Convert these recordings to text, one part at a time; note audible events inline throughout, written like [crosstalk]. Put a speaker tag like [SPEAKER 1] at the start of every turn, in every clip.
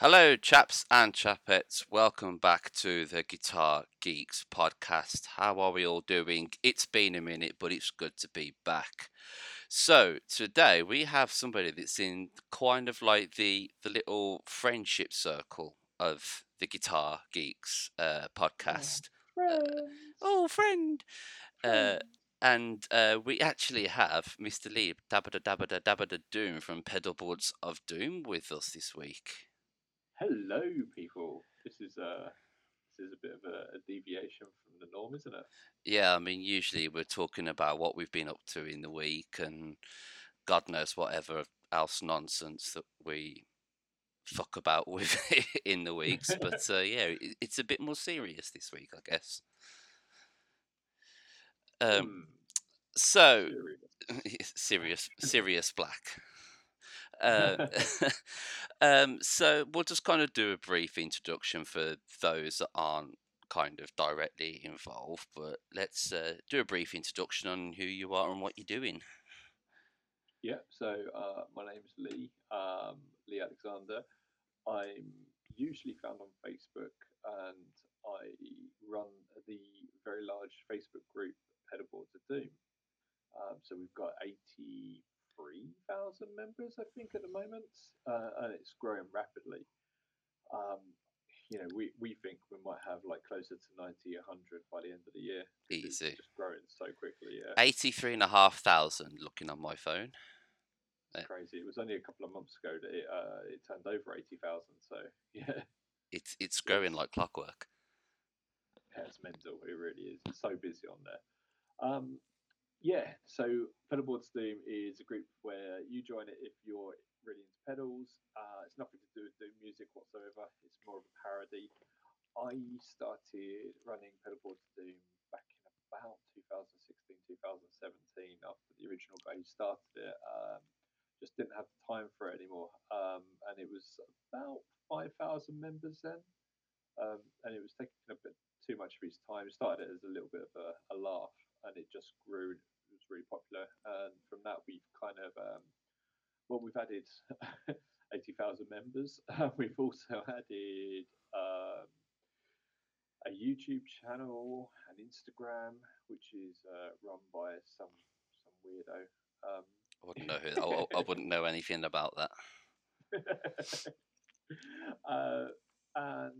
[SPEAKER 1] Hello, chaps and chapettes. Welcome back to the Guitar Geeks podcast. How are we all doing? It's been a minute, but it's good to be back. So today we have somebody that's in kind of like the the little friendship circle of the Guitar Geeks uh, podcast. Uh, oh, friend. Uh, and uh, we actually have Mr. Lee Dabada Dabada Dabada Doom from Pedalboards of Doom with us this week.
[SPEAKER 2] Hello, people. This is a this is a bit of a, a deviation from the norm, isn't it?
[SPEAKER 1] Yeah, I mean, usually we're talking about what we've been up to in the week and God knows whatever else nonsense that we fuck about [laughs] with in the [laughs] weeks. But uh, yeah, it, it's a bit more serious this week, I guess. Um,
[SPEAKER 2] Hmm,
[SPEAKER 1] so
[SPEAKER 2] serious, [laughs]
[SPEAKER 1] serious black. Uh, [laughs] [laughs] um, so we'll just kind of do a brief introduction for those that aren't kind of directly involved, but let's uh, do a brief introduction on who you are and what you're doing.
[SPEAKER 2] Yeah. So uh, my name's Lee. Um, Lee Alexander. I'm usually found on Facebook, and I run the very large Facebook group Pedalboards of Doom. Um, so we've got 83,000 members, I think, at the moment, uh, and it's growing rapidly. Um, you know, we, we think we might have like closer to 90, 100 by the end of the year.
[SPEAKER 1] Easy.
[SPEAKER 2] just growing so quickly. Yeah,
[SPEAKER 1] 83,500 looking on my phone.
[SPEAKER 2] it's crazy. It was only a couple of months ago that it, uh, it turned over 80,000. So [laughs] yeah,
[SPEAKER 1] It's it's growing like clockwork.
[SPEAKER 2] yeah, it's mental. It really is. It's so busy on there. Um, yeah, so Pedalboards Doom is a group where you join it if you're really into pedals. Uh, it's nothing to do with Doom music whatsoever. It's more of a parody. I started running Pedalboards Doom back in about 2016, 2017 after the original guy who started it. Um, just didn't have the time for it anymore. Um, and it was about 5,000 members then. Um, and it was taking a bit too much of his time. Started it as a little bit of a, a laugh, and it just grew. It was really popular, and from that we've kind of um, well, we've added [laughs] eighty thousand members. [laughs] we've also added um, a YouTube channel, an Instagram, which is uh, run by some some weirdo. Um,
[SPEAKER 1] I wouldn't know who. I, I wouldn't know anything about that. [laughs]
[SPEAKER 2] uh, and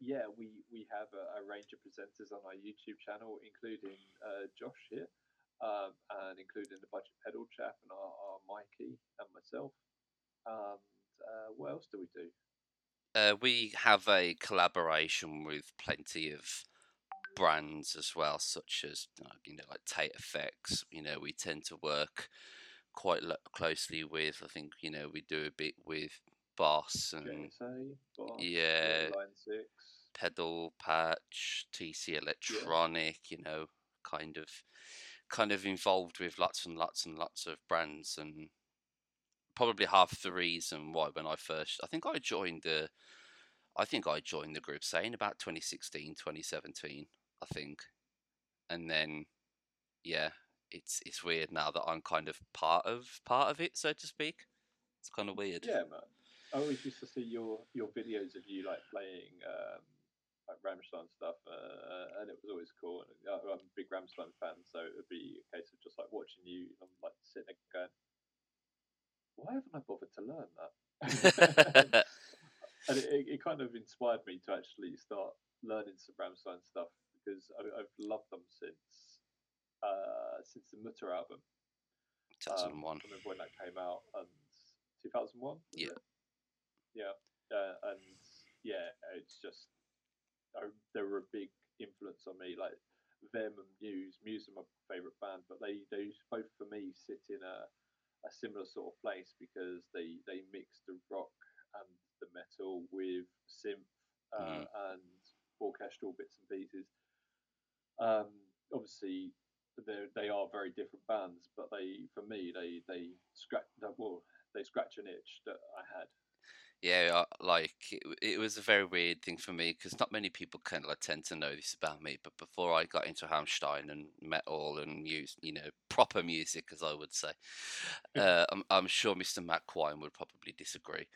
[SPEAKER 2] yeah, we we have a, a range of presenters on our YouTube channel, including uh, Josh here, um, and including the Budget Pedal chap and our, our Mikey and myself. And uh, what else do we do?
[SPEAKER 1] Uh, we have a collaboration with plenty of brands as well, such as uh, you know, like Tate Effects. You know, we tend to work quite lo- closely with. I think you know we do a bit with Boss and
[SPEAKER 2] JSA, Boss,
[SPEAKER 1] Mm. yeah.
[SPEAKER 2] Line Six.
[SPEAKER 1] Pedal Patch, TC Electronic. You know, kind of, kind of involved with lots and lots and lots of brands and. Probably half the reason why when I first, I think I joined the, I think I joined the group saying about 2016, 2017, I think. And then yeah, it's it's weird now that I'm kind of part of part of it, so to speak. It's kind of weird.
[SPEAKER 2] Yeah, man. I always used to see your your videos of you like playing um, like Rammstein stuff, uh, and it was always cool. And uh, I'm a big Rammstein fan, so it would be a case of just like watching you, I'm like sitting there going, "Why haven't I bothered to learn that?" [laughs] and it, it, it kind of inspired me to actually start learning some Rammstein stuff because I, I've loved them since uh, since the Mutter album. Um,
[SPEAKER 1] 2001.
[SPEAKER 2] I remember when that came out, and 2001.
[SPEAKER 1] Yeah.
[SPEAKER 2] Yeah, uh, and yeah, it's just I, they were a big influence on me. Like them and Muse. Muse are my favorite band, but they they both for me sit in a a similar sort of place because they they mix the rock and the metal with synth uh, and orchestral bits and pieces. Um, obviously, they they are very different bands, but they for me they they scratch well they scratch an itch that.
[SPEAKER 1] Yeah, I- like it, it was a very weird thing for me because not many people kind of like tend to know this about me. But before I got into Rammstein and metal and music, you know, proper music, as I would say, uh, I'm, I'm sure Mr. Matt Quine would probably disagree.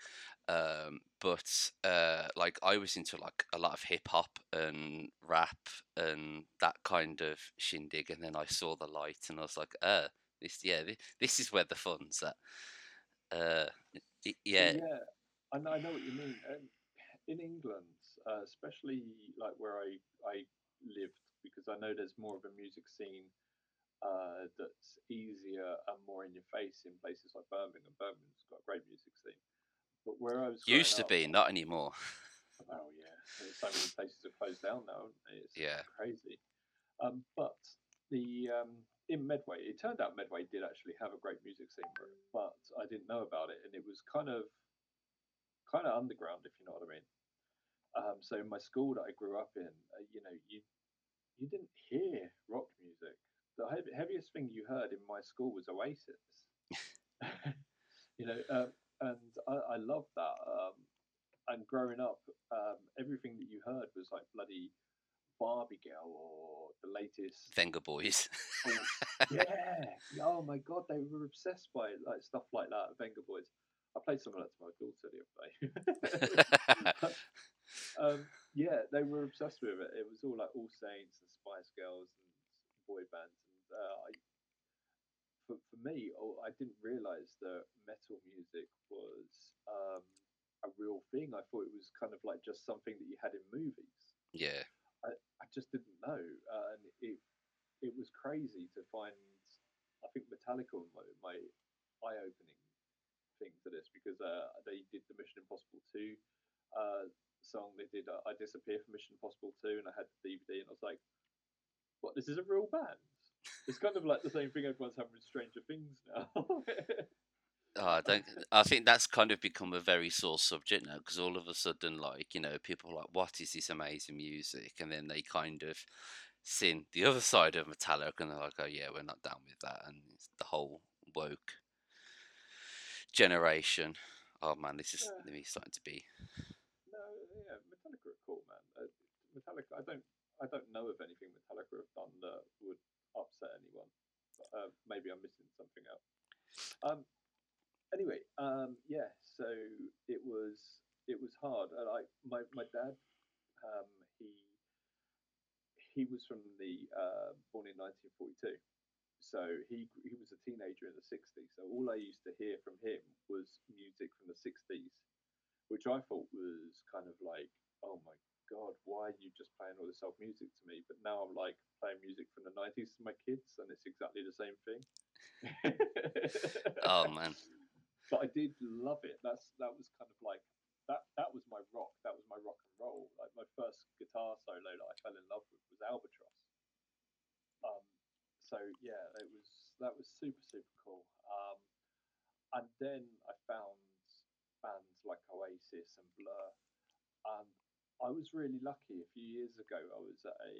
[SPEAKER 1] Um, but uh, like I was into like a lot of hip hop and rap and that kind of shindig, and then I saw the light and I was like, uh, this yeah, this, this is where the fun's at. Uh, yeah,
[SPEAKER 2] Yeah, I know, I know what you mean. Um, in England, uh, especially like where I I lived, because I know there's more of a music scene uh, that's easier and more in your face in places like Birmingham. Birmingham's got a great music scene, but where I was
[SPEAKER 1] used to
[SPEAKER 2] up,
[SPEAKER 1] be, not anymore. [laughs]
[SPEAKER 2] Oh yeah, there's so many places have closed down now. It's
[SPEAKER 1] Yeah.
[SPEAKER 2] crazy. Um, but the um, in Medway, it turned out Medway did actually have a great music scene, but I didn't know about it, and it was kind of kind of underground, if you know what I mean. Um, so in my school that I grew up in, uh, you know, you you didn't hear rock music. The heav- heaviest thing you heard in my school was Oasis. [laughs] you know, um, and I, I loved that. Um, and growing up, um, everything that you heard was like bloody Barbie Girl or the latest.
[SPEAKER 1] Venga Boys. [laughs]
[SPEAKER 2] yeah. Oh my god, they were obsessed by like stuff like that. Venga Boys. I played some of that to my daughter the other day. [laughs] [laughs] um, yeah, they were obsessed with it. It was all like All Saints and Spice Girls and boy bands. And uh, I, for for me, oh, I didn't realize that metal music was um, a real thing. I thought it was kind of like just something that you had in movies.
[SPEAKER 1] yeah,
[SPEAKER 2] I, I just didn't know, uh, and it it was crazy to find. I think Metallica was my, my eye opening thing to this because uh, they did the Mission Impossible two uh, song. They did uh, I Disappear for Mission Impossible two, and I had the DVD, and I was like, "What? This is a real band." It's kind of like the same thing everyone's having with Stranger Things now. [laughs]
[SPEAKER 1] Oh, I don't. I think that's kind of become a very sore subject now because all of a sudden, like you know, people are like, "What is this amazing music?" And then they kind of seen the other side of Metallica, and they're like, "Oh yeah, we're not down with that." And it's the whole woke generation. Oh man, this is
[SPEAKER 2] Yeah.
[SPEAKER 1] me starting to be.
[SPEAKER 2] no, yeah, Metallica are cool, man. Uh, Metallica, I don't, I don't know of anything Metallica have done that would upset anyone. But, uh, maybe I'm missing something out. Um, anyway, um, yeah. So it was, it was hard. Uh, like my my dad, um, he he was from the uh, born in 1942. So he he was a teenager in the 60s. So all I used to hear from him was music from the 60s, which I thought was kind of like, oh my god, why are you just playing all this old music to me? But now I'm like playing music from the 90s to my kids, and it's exactly the same thing.
[SPEAKER 1] Oh man, [laughs]
[SPEAKER 2] but I did love it. That's that was kind of like that. That was my rock. That was my rock and roll. Like my first guitar solo that I fell in love with was Albatross. Um, so yeah, it was that was super super cool. Um, and then I found bands like Oasis and Blur, and I was really lucky. A few years ago, I was at a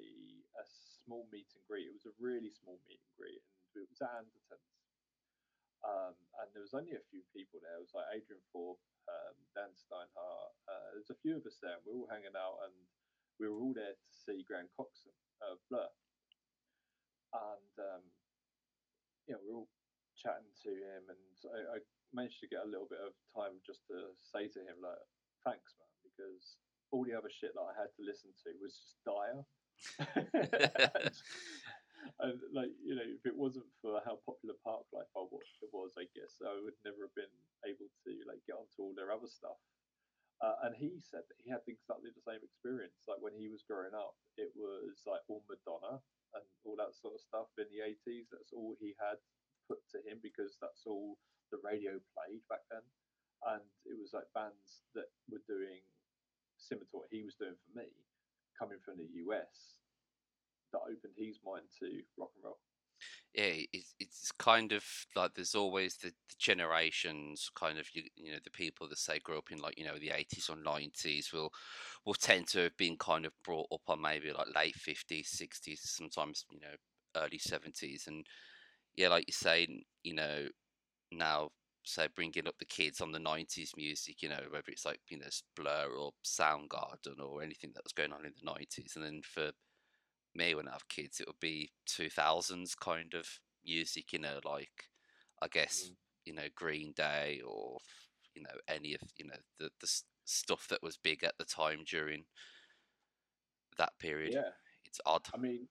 [SPEAKER 2] a small meet and greet. It was a really small meet and greet, and it was at Anderton's. Um, and there was only a few people there. It was like Adrian Thorpe, um, Dan Steinhardt. Uh, there's a few of us there. And we were all hanging out, and we were all there to see Graham Coxon of Blur. And um, you know, we were all chatting to him, and I, I managed to get a little bit of time just to say to him, like, "Thanks, man," because all the other shit that I had to listen to was just dire. and, [laughs] and, like you know, if it wasn't for how popular Park Life I it was, I guess I would never have been able to like get onto all their other stuff. Uh, and he said that he had exactly the same experience. Like when he was growing up, it was like all Madonna and all that sort of stuff in the 80s. That's all he had put to him because that's all the radio played back then. And it was like bands that were doing similar to what he was doing for me, coming from the US, that opened his mind to rock and roll.
[SPEAKER 1] Yeah, it's it's kind of like there's always the, the generations, kind of you, you know the people that say grew up in like you know the 80s or 90s will will tend to have been kind of brought up on maybe like late 50s, 60s, sometimes you know early 70s, and yeah, like you say, you know now say bringing up the kids on the 90s music, you know whether it's like you know Blur or Soundgarden or anything that was going on in the 90s, and then for me when I have kids, it would be 2000s kind of music, you know, like I guess,
[SPEAKER 2] Mm.
[SPEAKER 1] you know, Green Day or you know any of you know the the stuff that was big at the time during that period.
[SPEAKER 2] Yeah,
[SPEAKER 1] it's odd.
[SPEAKER 2] I mean,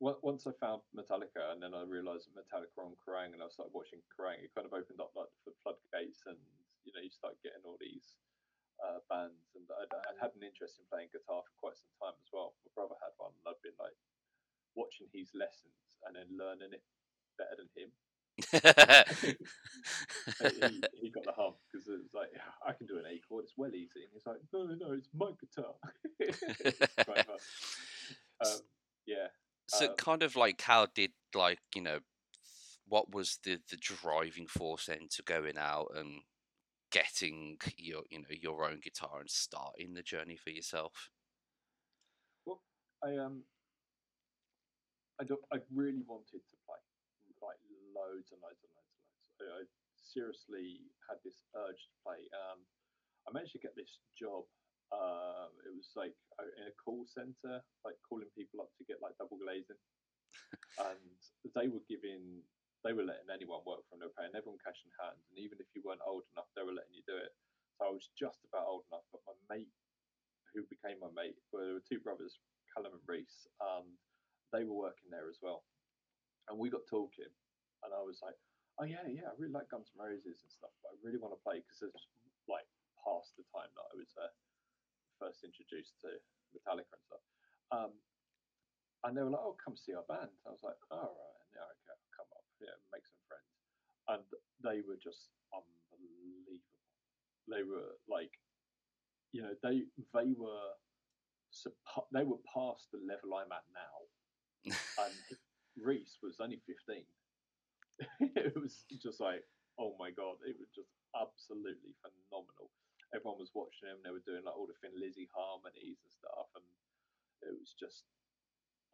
[SPEAKER 2] once I found Metallica, and then I realised Metallica on Kerrang, and I started watching Kerrang, it kind of opened up like the floodgates, and you know, you start getting all these uh, bands, and I'd, I'd, had an interest in playing guitar for quite some time as well. My brother had one, and I'd been like watching his lessons and then learning it better than him. [laughs] he, he, got the hump because it was like I can do an A chord, it's well easy, and he's like, no, no, no, it's my guitar. [laughs] [laughs] um, yeah.
[SPEAKER 1] So
[SPEAKER 2] um,
[SPEAKER 1] kind of like how did like you know what was the the driving force then to going out and getting your you know your own guitar and starting the journey for yourself?
[SPEAKER 2] Well, I um I don't. I really wanted to play like loads and loads and loads and loads. I, I seriously had this urge to play. Um, I managed to get this job. Uh, it was like in a call center, like calling people up to get like double glazing, [laughs] and they were giving, they were letting anyone work from their pay, and everyone cash in hand. And even if you weren't old enough, they were letting you do it. So I was just about old enough, but my mate, who became my mate, well, there were two brothers, Callum and Reese, and they were working there as well. And we got talking, and I was like, oh, yeah, yeah, I really like Guns N' Roses and stuff, but I really want to play because it's like past the time that I was uh, first introduced to Metallica and stuff. Um, and they were like, oh, come see our band. I was like, all right, Up, yeah, make some friends. And they were just unbelievable. They were like, you know, they they were they were past the level I'm at now [laughs] and Reese was only 15. [laughs] it was just like, oh my god, it was just absolutely phenomenal. Everyone was watching him. They were doing like all the Thin Lizzy harmonies and stuff, and it was just,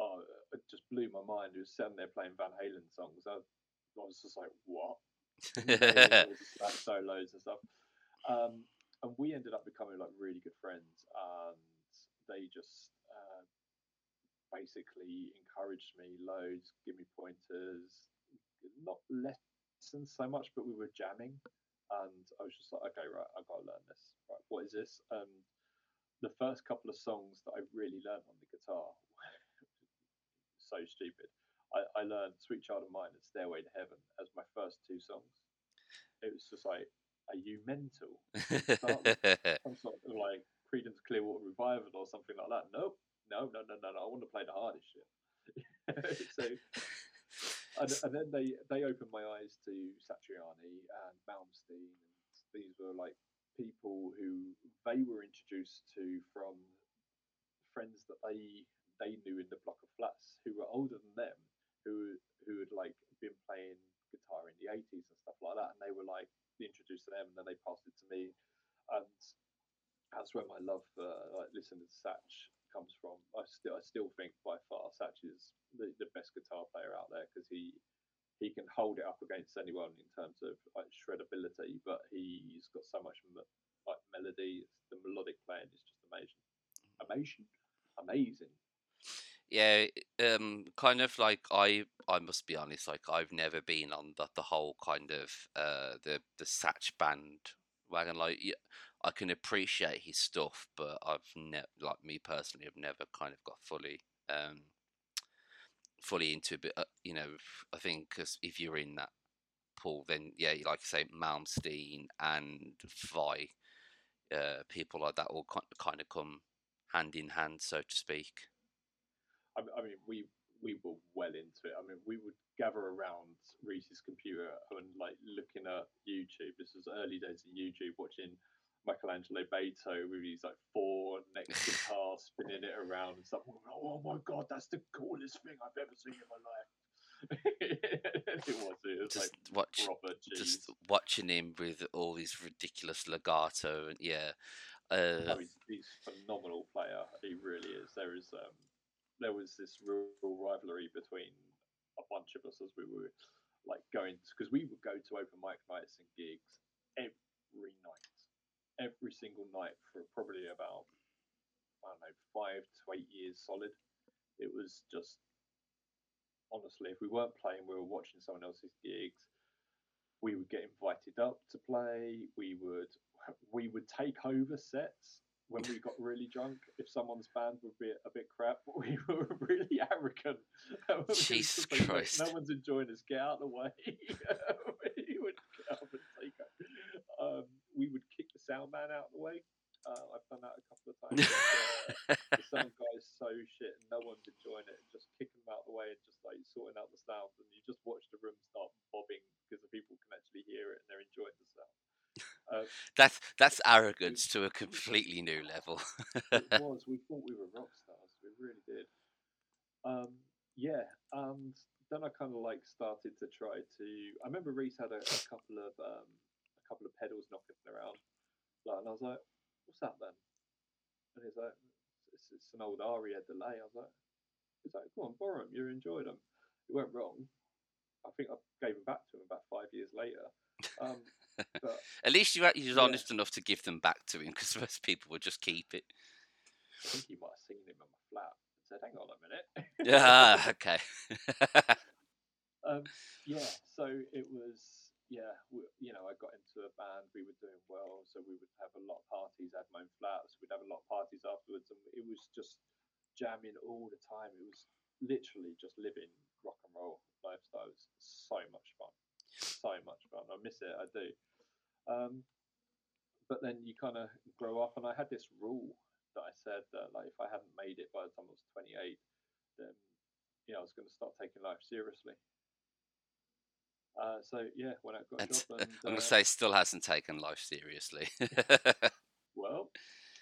[SPEAKER 2] oh, it just blew my mind. He was sitting there playing Van Halen songs. I, I was just like, what? [laughs] solos and stuff. Um, and we ended up becoming like really good friends, and they just uh, basically encouraged me loads, give me pointers, not lessons so much, but we were jamming. And I was just like, okay, right, I've got to learn this. Right, what is this? Um, the first couple of songs that I really learned on the guitar, so stupid. I, I learned Sweet Child of Mine and Stairway to Heaven as my first two songs. It was just like, are you mental? [laughs] some sort of like Creedence Clearwater Revival or something like that. Nope no, no, no, no, no. I want to play the hardest shit. [laughs] so, and, and, then they they opened my eyes to Satriani and Malmsteen, and these were like people who they were introduced to from friends that they they knew in the block of flats who were older than them, who who had like been playing guitar in the eighties and stuff like that, and they were like introduced to them, and then they passed it to me, and that's where my love for like listening to Satch comes from. I still I still think by far Satch is the, the best guitar player out there because he he can hold it up against anyone in terms of like shreddability, but he's got so much like melody. The melodic playing is just amazing, amazing, amazing.
[SPEAKER 1] Yeah, um, kind of like I I must be honest, like I've never been on the the whole kind of uh the the Satch band wagon. Like yeah, I can appreciate his stuff, but I've never, like me personally, I've never kind of got fully, um, fully into it. Uh, you know, I think cause if you're in that pool, then yeah, like I say, Malmsteen and Vai, uh, people like that all kind of come hand in hand, so to speak.
[SPEAKER 2] I mean, we we were well into it. I mean, we would gather around Reese's computer and like looking at YouTube. This was early days of YouTube, watching Michelangelo Beto with his like four neck [laughs] guitar spinning it around and stuff. Oh my god, that's the coolest thing I've ever seen in my life. [laughs] it was. It was just like watch,
[SPEAKER 1] just watching him with all these ridiculous legato and yeah. Uh,
[SPEAKER 2] oh, he's, he's a phenomenal player. He really is. There is um, there was this real rivalry between a bunch of us as we were like going because we would go to open mic nights and gigs every night every single night for probably about I don't know five to eight years solid. It was just honestly, if we weren't playing, we were watching someone else's gigs. We would get invited up to play. We would we would take over sets when we got really [laughs] drunk. If someone's band would be a bit crap, but [laughs] we were really arrogant. [laughs]
[SPEAKER 1] Jesus
[SPEAKER 2] Like,
[SPEAKER 1] Christ.
[SPEAKER 2] No one's enjoying us. Get out of the way. we would get up and take. Um, we would kick the sound man out of the way. Uh, I've done that a couple of times. Uh, the sound guy's so shit and no one's enjoying it. Just kick them out of the way and just like sorting out the sound, and you just watch the room start bobbing because the people can actually hear it and they're enjoying the sound. Uh,
[SPEAKER 1] that's that's arrogance to a completely new [laughs] level.
[SPEAKER 2] it [laughs] was. We thought we were rock stars. We really did. Um, yeah, and then I kind of like started to try to. I remember Reese had a, a couple of um, a couple of pedals knocking around, like, and I was like, "What's that then?" And he's like, "It's, it's an old Aria delay." I was like, "He's like, go on, borrow them. You enjoyed them. It went wrong. I think I gave them back to him about five years later." Um, [laughs] but [laughs]
[SPEAKER 1] At least you was
[SPEAKER 2] Yeah.
[SPEAKER 1] honest enough to give them back to him, because [laughs] most people would just keep it.
[SPEAKER 2] I think he might have seen him on my flat and said, "Hang on a minute."
[SPEAKER 1] Yeah, okay.
[SPEAKER 2] um, yeah, so it was, yeah, we, you know, I got into a band, we were doing well, so we would have a lot of parties, I had my own flats, we'd have a lot of parties afterwards, and it was just jamming all the time. It was literally just living rock and roll lifestyle. It was so much fun, so much fun. I miss it, I do. Um, but then you kind of grow up, and I had this rule that I said that, like, if I hadn't made it by the time I was 28, then you know, I was going to start taking life seriously. Uh, so yeah, when I got a
[SPEAKER 1] And, uh, I'm gonna
[SPEAKER 2] uh,
[SPEAKER 1] say still hasn't taken life seriously. [laughs]
[SPEAKER 2] well,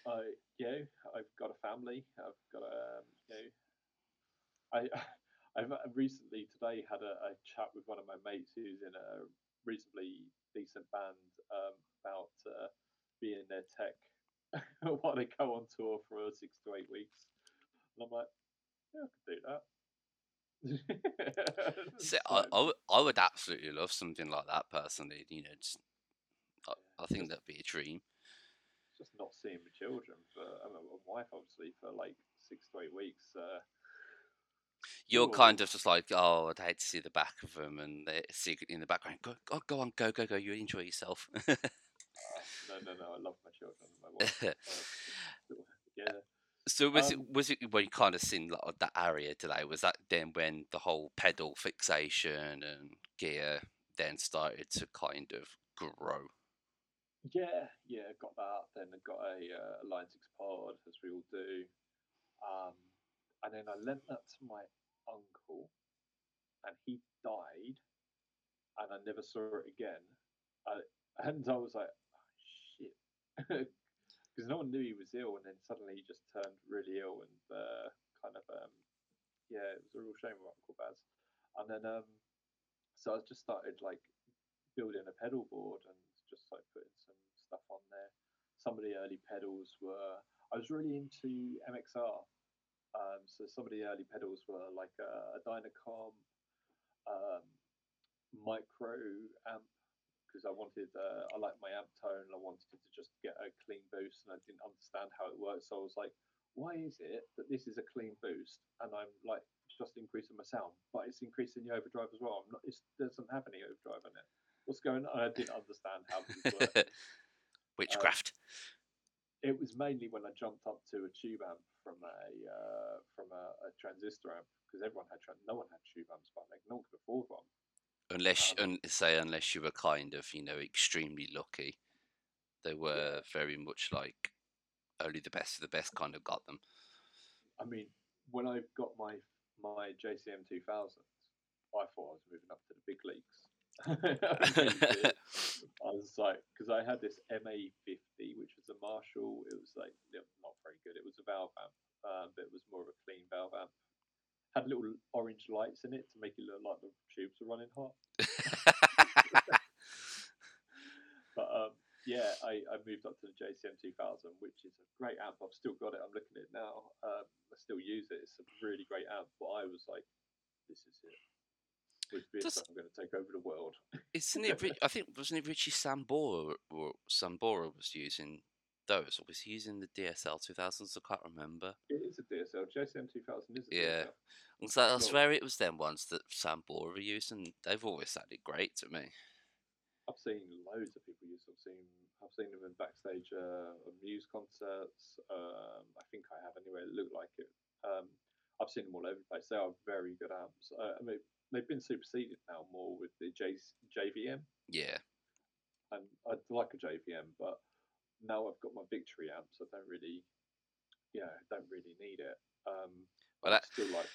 [SPEAKER 2] I you know, I've got a family. I've got a um, you know, I [laughs] I've uh, recently today had a, a chat with one of my mates who's in a reasonably decent band um, about uh, being their tech [laughs] while they go on tour for six to eight weeks, and I'm like, yeah, I could do that. [laughs] It's
[SPEAKER 1] I, I, would- I would absolutely love something like that personally. You know, just, I, I think that'd be a dream.
[SPEAKER 2] just not seeing my children for I mean, my wife obviously for like six to eight weeks. Uh,
[SPEAKER 1] You're kind of just like, oh, I'd hate to see the back of them, and they're secretly in the background. Go, go, go on, go, go, go. You enjoy yourself.
[SPEAKER 2] uh, no, no, no. I love my children. My wife. Uh, [laughs] yeah.
[SPEAKER 1] so was
[SPEAKER 2] Um,
[SPEAKER 1] it was it when you kind of seen like, that Aria delay? Was that then when the whole pedal fixation and gear then started to kind of grow?
[SPEAKER 2] Yeah, yeah, got that. Then I got a uh, Line Six pod, as we all do. Um, and then I lent that to my uncle, and he died, and I never saw it again. I, and I was like, oh, shit, [laughs] because no one knew he was ill, and then suddenly he just turned really ill, and uh, kind of, um, yeah, it was a real shame about Uncle Baz. And then, um, so I just started like building a pedal board and just like putting some stuff on there. Some of the early pedals were I was really into MXR. Um, so some of the early pedals were like a, a Dyna Comp um, micro amp because I wanted uh, I like my amp tone. and I wanted to just get a clean boost, and I didn't understand how it worked. So I was like, why is it that this is a clean boost and I'm like just increasing my sound, but it's increasing the overdrive as well? I'm not, it doesn't have any overdrive in it. What's going on? I didn't understand how this worked. [laughs]
[SPEAKER 1] Witchcraft.
[SPEAKER 2] It was mainly when I jumped up to a tube amp from a uh, from a, a transistor amp because everyone had tran- no one had tube amps back then. No one could afford one.
[SPEAKER 1] unless,
[SPEAKER 2] um,
[SPEAKER 1] un, say, unless you were kind of, you know, extremely lucky, they were very much like only the best of the best kind of got them.
[SPEAKER 2] I mean, when I got my my JCM 2000, I thought I was moving up to the big leagues. [laughs] I [laughs] really did. I was like, because I had this MA50, which was a Marshall. It was like not very good. It was a valve amp, um, but it was more of a clean valve amp. Had little orange lights in it to make it look like the tubes were running hot. [laughs] But um, yeah, I, I moved up to the JCM 2000, which is a great amp. I've still got it. I'm looking at it now. Um, I still use it. It's a really great amp. But I was like, this is it. With this,
[SPEAKER 1] Does-
[SPEAKER 2] I'm going to take over the world.
[SPEAKER 1] Isn't it? [laughs] I think wasn't it Richie Sambora or Sambora was using those, or was he using the DSL 2000s? I can't remember.
[SPEAKER 2] It is a DSL. JCM 2000 is a
[SPEAKER 1] Yeah.
[SPEAKER 2] DSL.
[SPEAKER 1] And so I swear it was them ones that Sambora were using. They've always sounded great to me.
[SPEAKER 2] I've seen loads of people use. I've seen I've seen them in backstage uh, Muse concerts. Um, I think I have anyway. It looked like it. Um, I've seen them all over the place. They are very good amps. Uh, I mean, they've been superseded now more with the J- JVM,
[SPEAKER 1] Yeah.
[SPEAKER 2] and I'd like a JVM, but now I've got my Victory amps. I don't really, yeah, don't really need it. Um,
[SPEAKER 1] Well, that-
[SPEAKER 2] still like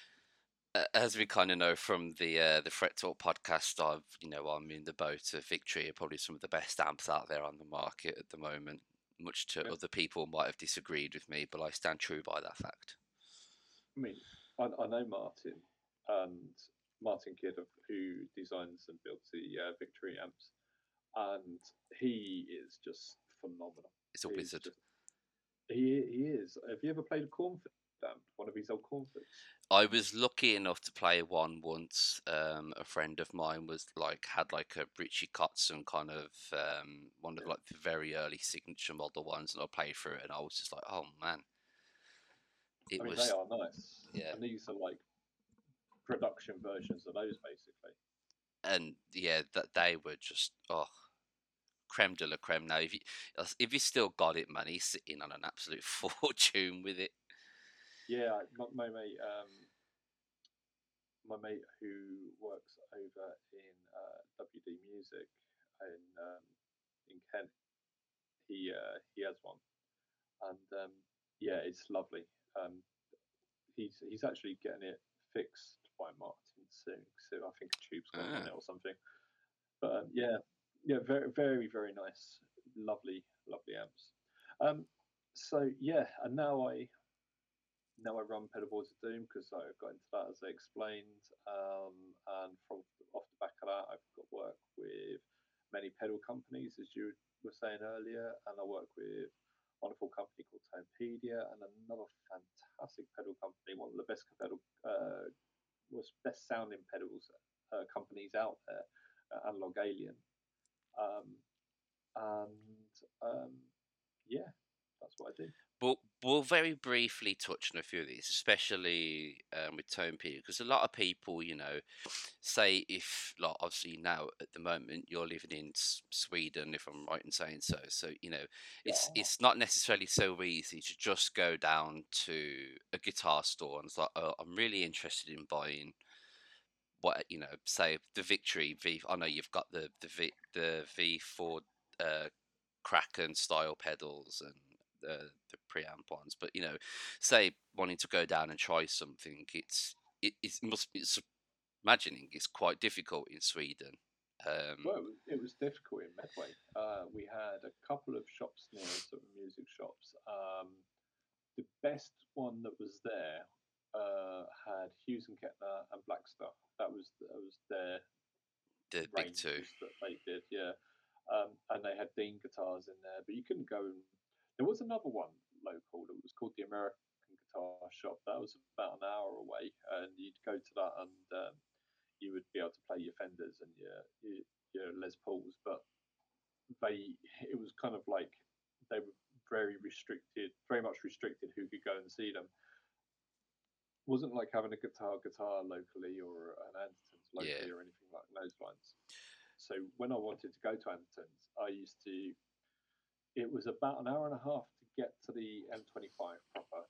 [SPEAKER 1] as we kind of know from the uh, the Fret Talk podcast, I've you know I'm in the boat of Victory are probably some of the best amps out there on the market at the moment. Much to
[SPEAKER 2] Yeah.
[SPEAKER 1] other people might have disagreed with me, but I stand true by that fact.
[SPEAKER 2] I mean, I, I know Martin and Martin Kidd, of- who designs and builds the uh, Victory amps, and he is just phenomenal.
[SPEAKER 1] It's a
[SPEAKER 2] He's
[SPEAKER 1] wizard.
[SPEAKER 2] just- he he is. Have you ever played a Cornford amp? One of his old Cornfords?
[SPEAKER 1] I was lucky enough to play one once. Um, a friend of mine was like had like a Richie Kotzen kind of um, one of like the very early signature model ones, and I played through it, and I was just like, oh man, it
[SPEAKER 2] I mean,
[SPEAKER 1] was
[SPEAKER 2] they are nice.
[SPEAKER 1] yeah.
[SPEAKER 2] And these are like production versions of those, basically.
[SPEAKER 1] and yeah, that they were just oh, creme de la creme. Now, if you if you still got it, man, he's sitting on an absolute [laughs] fortune with it.
[SPEAKER 2] Yeah, my, my mate, um, my mate who works over in uh, WD Music in um, in Kent, he uh, he has one, and um, yeah, it's lovely. Um, he's he's actually getting it fixed by Martin soon. So I think a tube's gone on
[SPEAKER 1] Ah.
[SPEAKER 2] it or something. But um, yeah, yeah, very very very nice, lovely lovely amps. Um, so yeah, and now I now I run pedalboards of doom because I got into that as I explained, um, and from off the back of that, I've got work with many pedal companies, as you were saying earlier, and I work with wonderful company called Tonepedia and another fantastic pedal company, one of the best pedal, uh, was best sounding pedals uh, companies out there, uh, Analog Alien, um, and um, yeah, that's what I do.
[SPEAKER 1] But we'll very briefly touch on a few of these, especially um, with Tone P, because a lot of people, you know, say if, like, obviously now at the moment you're living in Sweden, if I'm right in saying so. So you know, it's
[SPEAKER 2] Yeah.
[SPEAKER 1] it's not necessarily so easy to just go down to a guitar store and it's like, oh, I'm really interested in buying what you know, say the Victory V. I know you've got the the V the V4 uh, Kraken style pedals and the the preamp ones, but you know, say wanting to go down and try something, it's it, it must it's imagining it's quite difficult in Sweden. Um,
[SPEAKER 2] Well, it was, it was difficult in Medway. Uh, we had a couple of shops near us that were music shops. Um, the best one that was there uh, had Hughes and Kettner and Blackstar. That was that was their
[SPEAKER 1] the big two.
[SPEAKER 2] that they did, yeah. Um, and they had Dean guitars in there, but you couldn't go. And, there was another one local that was called the American Guitar Shop. That was about an hour away, and you'd go to that and um, you would be able to play your Fenders and your your, your Les Pauls, but they it was kind of like they were very restricted, very much restricted who could go and see them. Wasn't like having a guitar guitar locally or an Andertons locally
[SPEAKER 1] Yeah.
[SPEAKER 2] or anything like those lines. So when I wanted to go to Andertons, I used to. It was about an hour and a half to get to the M25 proper.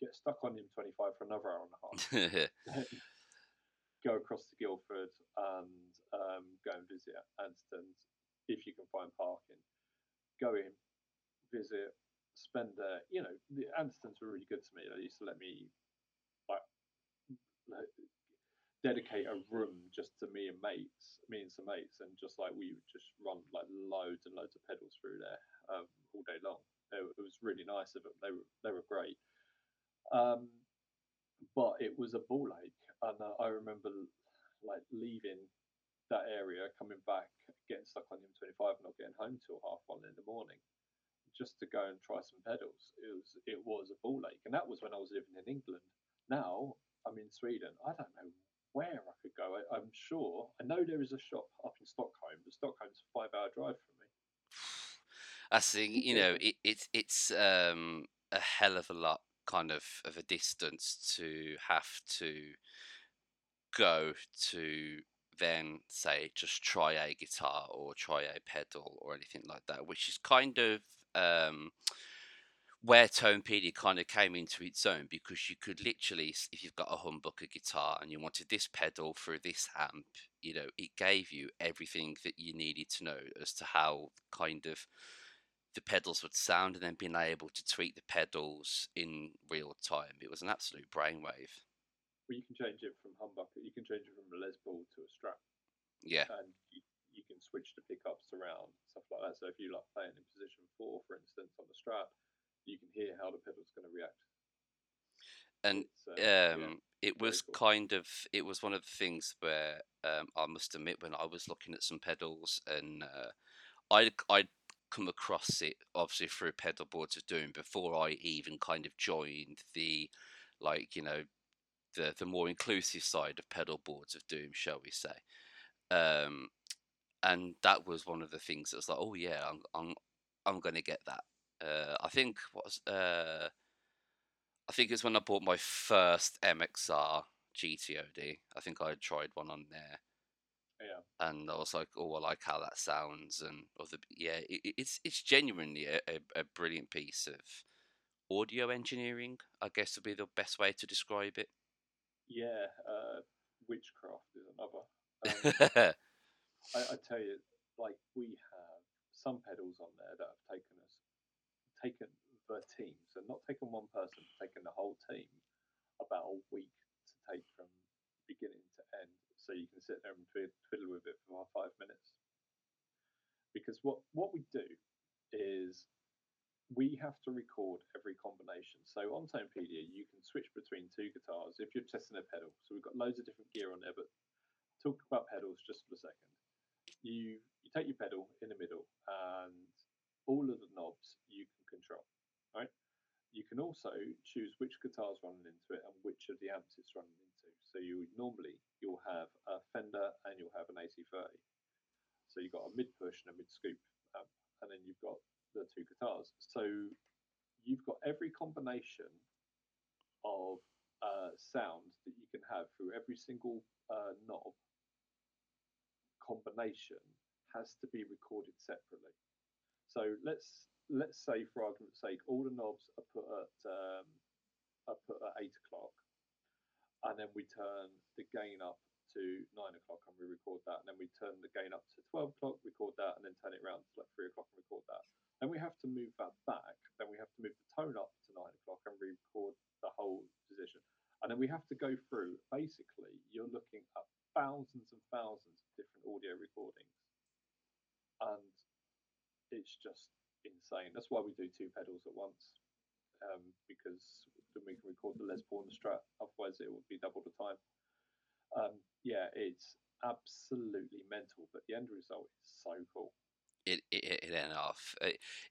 [SPEAKER 2] Get stuck on the M25 for another hour and a half [laughs] [laughs] go across to Guildford and um, go and visit Anderton's if you can find parking. Go in, visit, spend uh, you know, the Anderton's were really good to me. They used to let me like, like dedicate a room just to me and mates, me and some mates, and just like we would just run like loads and loads of pedals through there um, all day long. It, was really nice of them. They were they were great. Um, but it was a ball ache, and uh, I remember like leaving that area, coming back, getting stuck on the M25, and not getting home till half one in the morning, just to go and try some pedals. It was it was a ball ache, and that was when I was living in England. Now I'm in Sweden. I don't know where I could go. I, I'm sure I know there is a shop up in Stockholm, but Stockholm's a five-hour drive from
[SPEAKER 1] I think you know it, it's it's um, a hell of a lot kind of of a distance to have to go to then say just try a guitar or try a pedal or anything like that, which is kind of um, where Tonepedia kind of came into its own because you could literally, if you've got a humbucker guitar and you wanted this pedal through this amp, you know, it gave you everything that you needed to know as to how kind of the pedals would sound and then being able to tweak the pedals in real time. It was an absolute brainwave.
[SPEAKER 2] Well, you can change it from humbucker. You can change it from a Les Paul to a Strat.
[SPEAKER 1] Yeah.
[SPEAKER 2] And you, you can switch the pickups around, stuff like that. So if you like playing in position four, for instance, on the Strat, you can hear how the pedal's going to react.
[SPEAKER 1] And
[SPEAKER 2] uh, yeah,
[SPEAKER 1] um, it was
[SPEAKER 2] cool.
[SPEAKER 1] kind of it was one of the things where um, I must admit when I was looking at some pedals and uh, I I come across it obviously through pedal boards of doom before I even kind of joined the like you know the the more inclusive side of pedal boards of doom shall we say. Um and that was one of the things that was like oh yeah I'm I'm I'm going to get that. Uh I think was uh I think it's when I bought my first MXR GTOD I think I tried one on there
[SPEAKER 2] yeah.
[SPEAKER 1] And I was like, oh, I like how that sounds, and other yeah, it, it's it's genuinely a, a, a, brilliant piece of audio engineering. I guess would be the best way to describe it.
[SPEAKER 2] Yeah, uh, witchcraft is another. Um, [laughs] I, I tell you, like we have some pedals on there that have taken us, taken the team, so not taken one person, taken the whole team about a week to take from beginning to end so you can sit there and twiddle with it for five minutes. Because what, what we do is we have to record every combination. So on Tonepedia, you can switch between two guitars if you're testing a pedal. So we've got loads of different gear on there, but talk about pedals just for a second. You you take your pedal in the middle, and all of the knobs you can control. Right. You can also choose which guitar's running into it and which of the amps it's running into. So you normally you'll have a Fender and you'll have an AC30. So you've got a mid push and a mid scoop, um, and then you've got the two guitars. So you've got every combination of uh, sound that you can have through every single uh, knob combination has to be recorded separately. So let's let's say, for argument's sake, all the knobs are put at um, are put at eight o'clock, and then we turn the gain up to nine o'clock and we record that, and then we turn the gain up to twelve o'clock, record that, and then turn it around to like three o'clock and record that. Then we have to move that back. Then we have to move the tone up to nine o'clock and record the whole position. And then we have to go through. Basically, you're looking at thousands and thousands of different audio recordings, and it's just insane. That's why we do two pedals at once um, because then we can record the Les Paul and Strat. Otherwise, it would be double the time. Um, yeah, it's absolutely mental, but the end result is so cool.
[SPEAKER 1] It, it, it enough.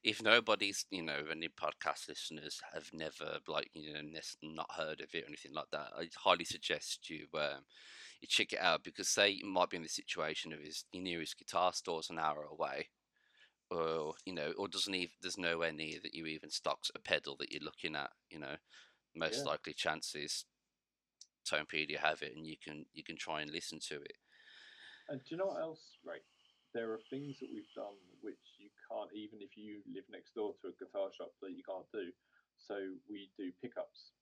[SPEAKER 1] If nobody's, you know, any podcast listeners have never, like, you know, not heard of it or anything like that, I highly suggest you um, you check it out because say you might be in the situation of his nearest guitar store's an hour away, or you know, or doesn't even there's nowhere near that you even stocks a pedal that you're looking at. You know, most yeah. likely chances Tonepedia have it, and you can you can try and listen to it.
[SPEAKER 2] And do you know what else? Right, there are things that we've done which you can't even if you live next door to a guitar shop that you can't do. So we do pickups.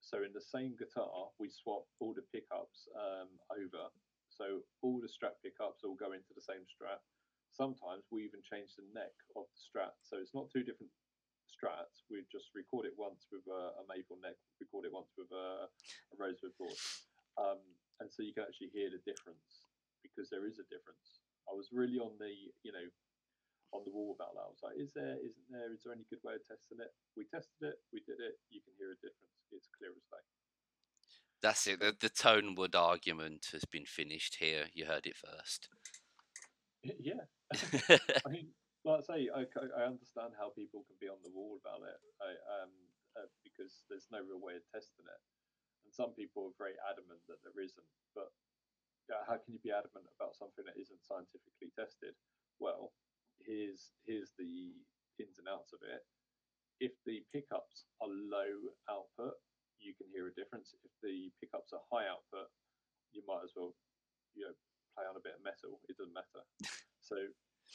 [SPEAKER 2] So in the same guitar, we swap all the pickups um, over. So all the Strat pickups all go into the same Strat. sometimes we even change the neck of the Strat, So it's not two different strats. We just record it once with a, a maple neck, record it once with a, a rosewood board. Um, and so you can actually hear the difference because there is a difference. I was really on the, you know, on the wall about that. I was like, is there, isn't there, is there any good way of testing it? We tested it, we did it, you can hear a difference. It's clear as day.
[SPEAKER 1] That's it. The, the Tonewood argument has been finished here. You heard it first.
[SPEAKER 2] Yeah, [laughs] I mean, like I say, I, I understand how people can be on the wall about it I, um, uh, because there's no real way of testing it. And some people are very adamant that there isn't. But uh, how can you be adamant about something that isn't scientifically tested? Well, here's here's the ins and outs of it. If the pickups are low output, you can hear a difference. If the pickups are high output, you might as well you know play on a bit of metal. It doesn't matter. [laughs] so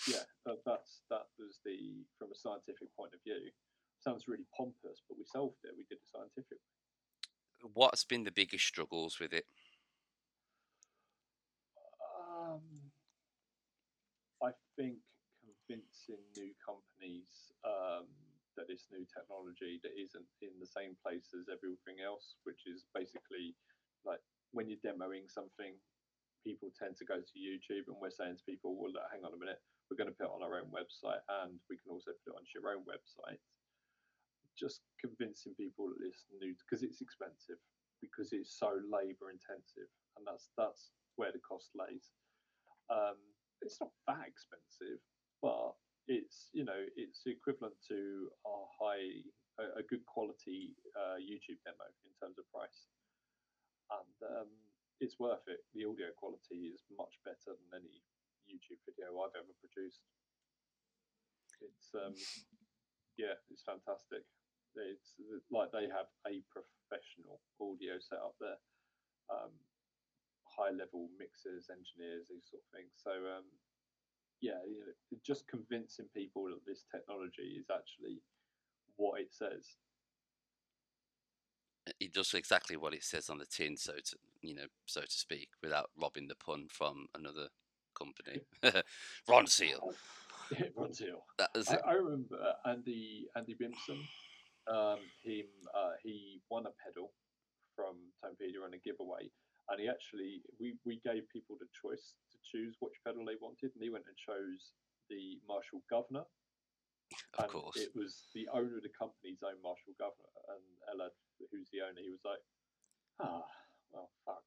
[SPEAKER 2] yeah, that, that's that was the from a scientific point of view. Sounds really pompous, but we solved it. We did it scientifically.
[SPEAKER 1] What's been the biggest struggles with it?
[SPEAKER 2] Um, I think convincing new companies um, that it's new technology that isn't in the same place as everything else, which is basically like when you're demoing something, people tend to go to YouTube, and we're saying to people, "Well, hang on a minute, we're going to put it on our own website, and we can also put it on your own website." Just convincing people that it's new because it's expensive, because it's so labour intensive, and that's that's where the cost lays. Um, it's not that expensive, but it's you know it's equivalent to a high a, a good quality uh, YouTube demo in terms of price, and um, it's worth it. The audio quality is much better than any YouTube video I've ever produced. It's um, yeah, it's fantastic. It's like they have a professional audio set up there, um, high level mixers, engineers, these sort of things. So um, yeah, you know, just convincing people that this technology is actually what it says.
[SPEAKER 1] It does exactly what it says on the tin, so to you know, so to speak, without robbing the pun from another company. [laughs] Ronseal.
[SPEAKER 2] Ronseal.
[SPEAKER 1] That was
[SPEAKER 2] I. I remember Andy Andy Bimson. Um, him uh, he won a pedal from Tonepedia on a giveaway, and he actually we we gave people the choice to choose which pedal they wanted, and he went and chose the Marshall Governor.
[SPEAKER 1] Of
[SPEAKER 2] and
[SPEAKER 1] course.
[SPEAKER 2] it was the owner of the company's own Marshall Governor, and Ella, who's the owner, he was like, ah, well, fuck.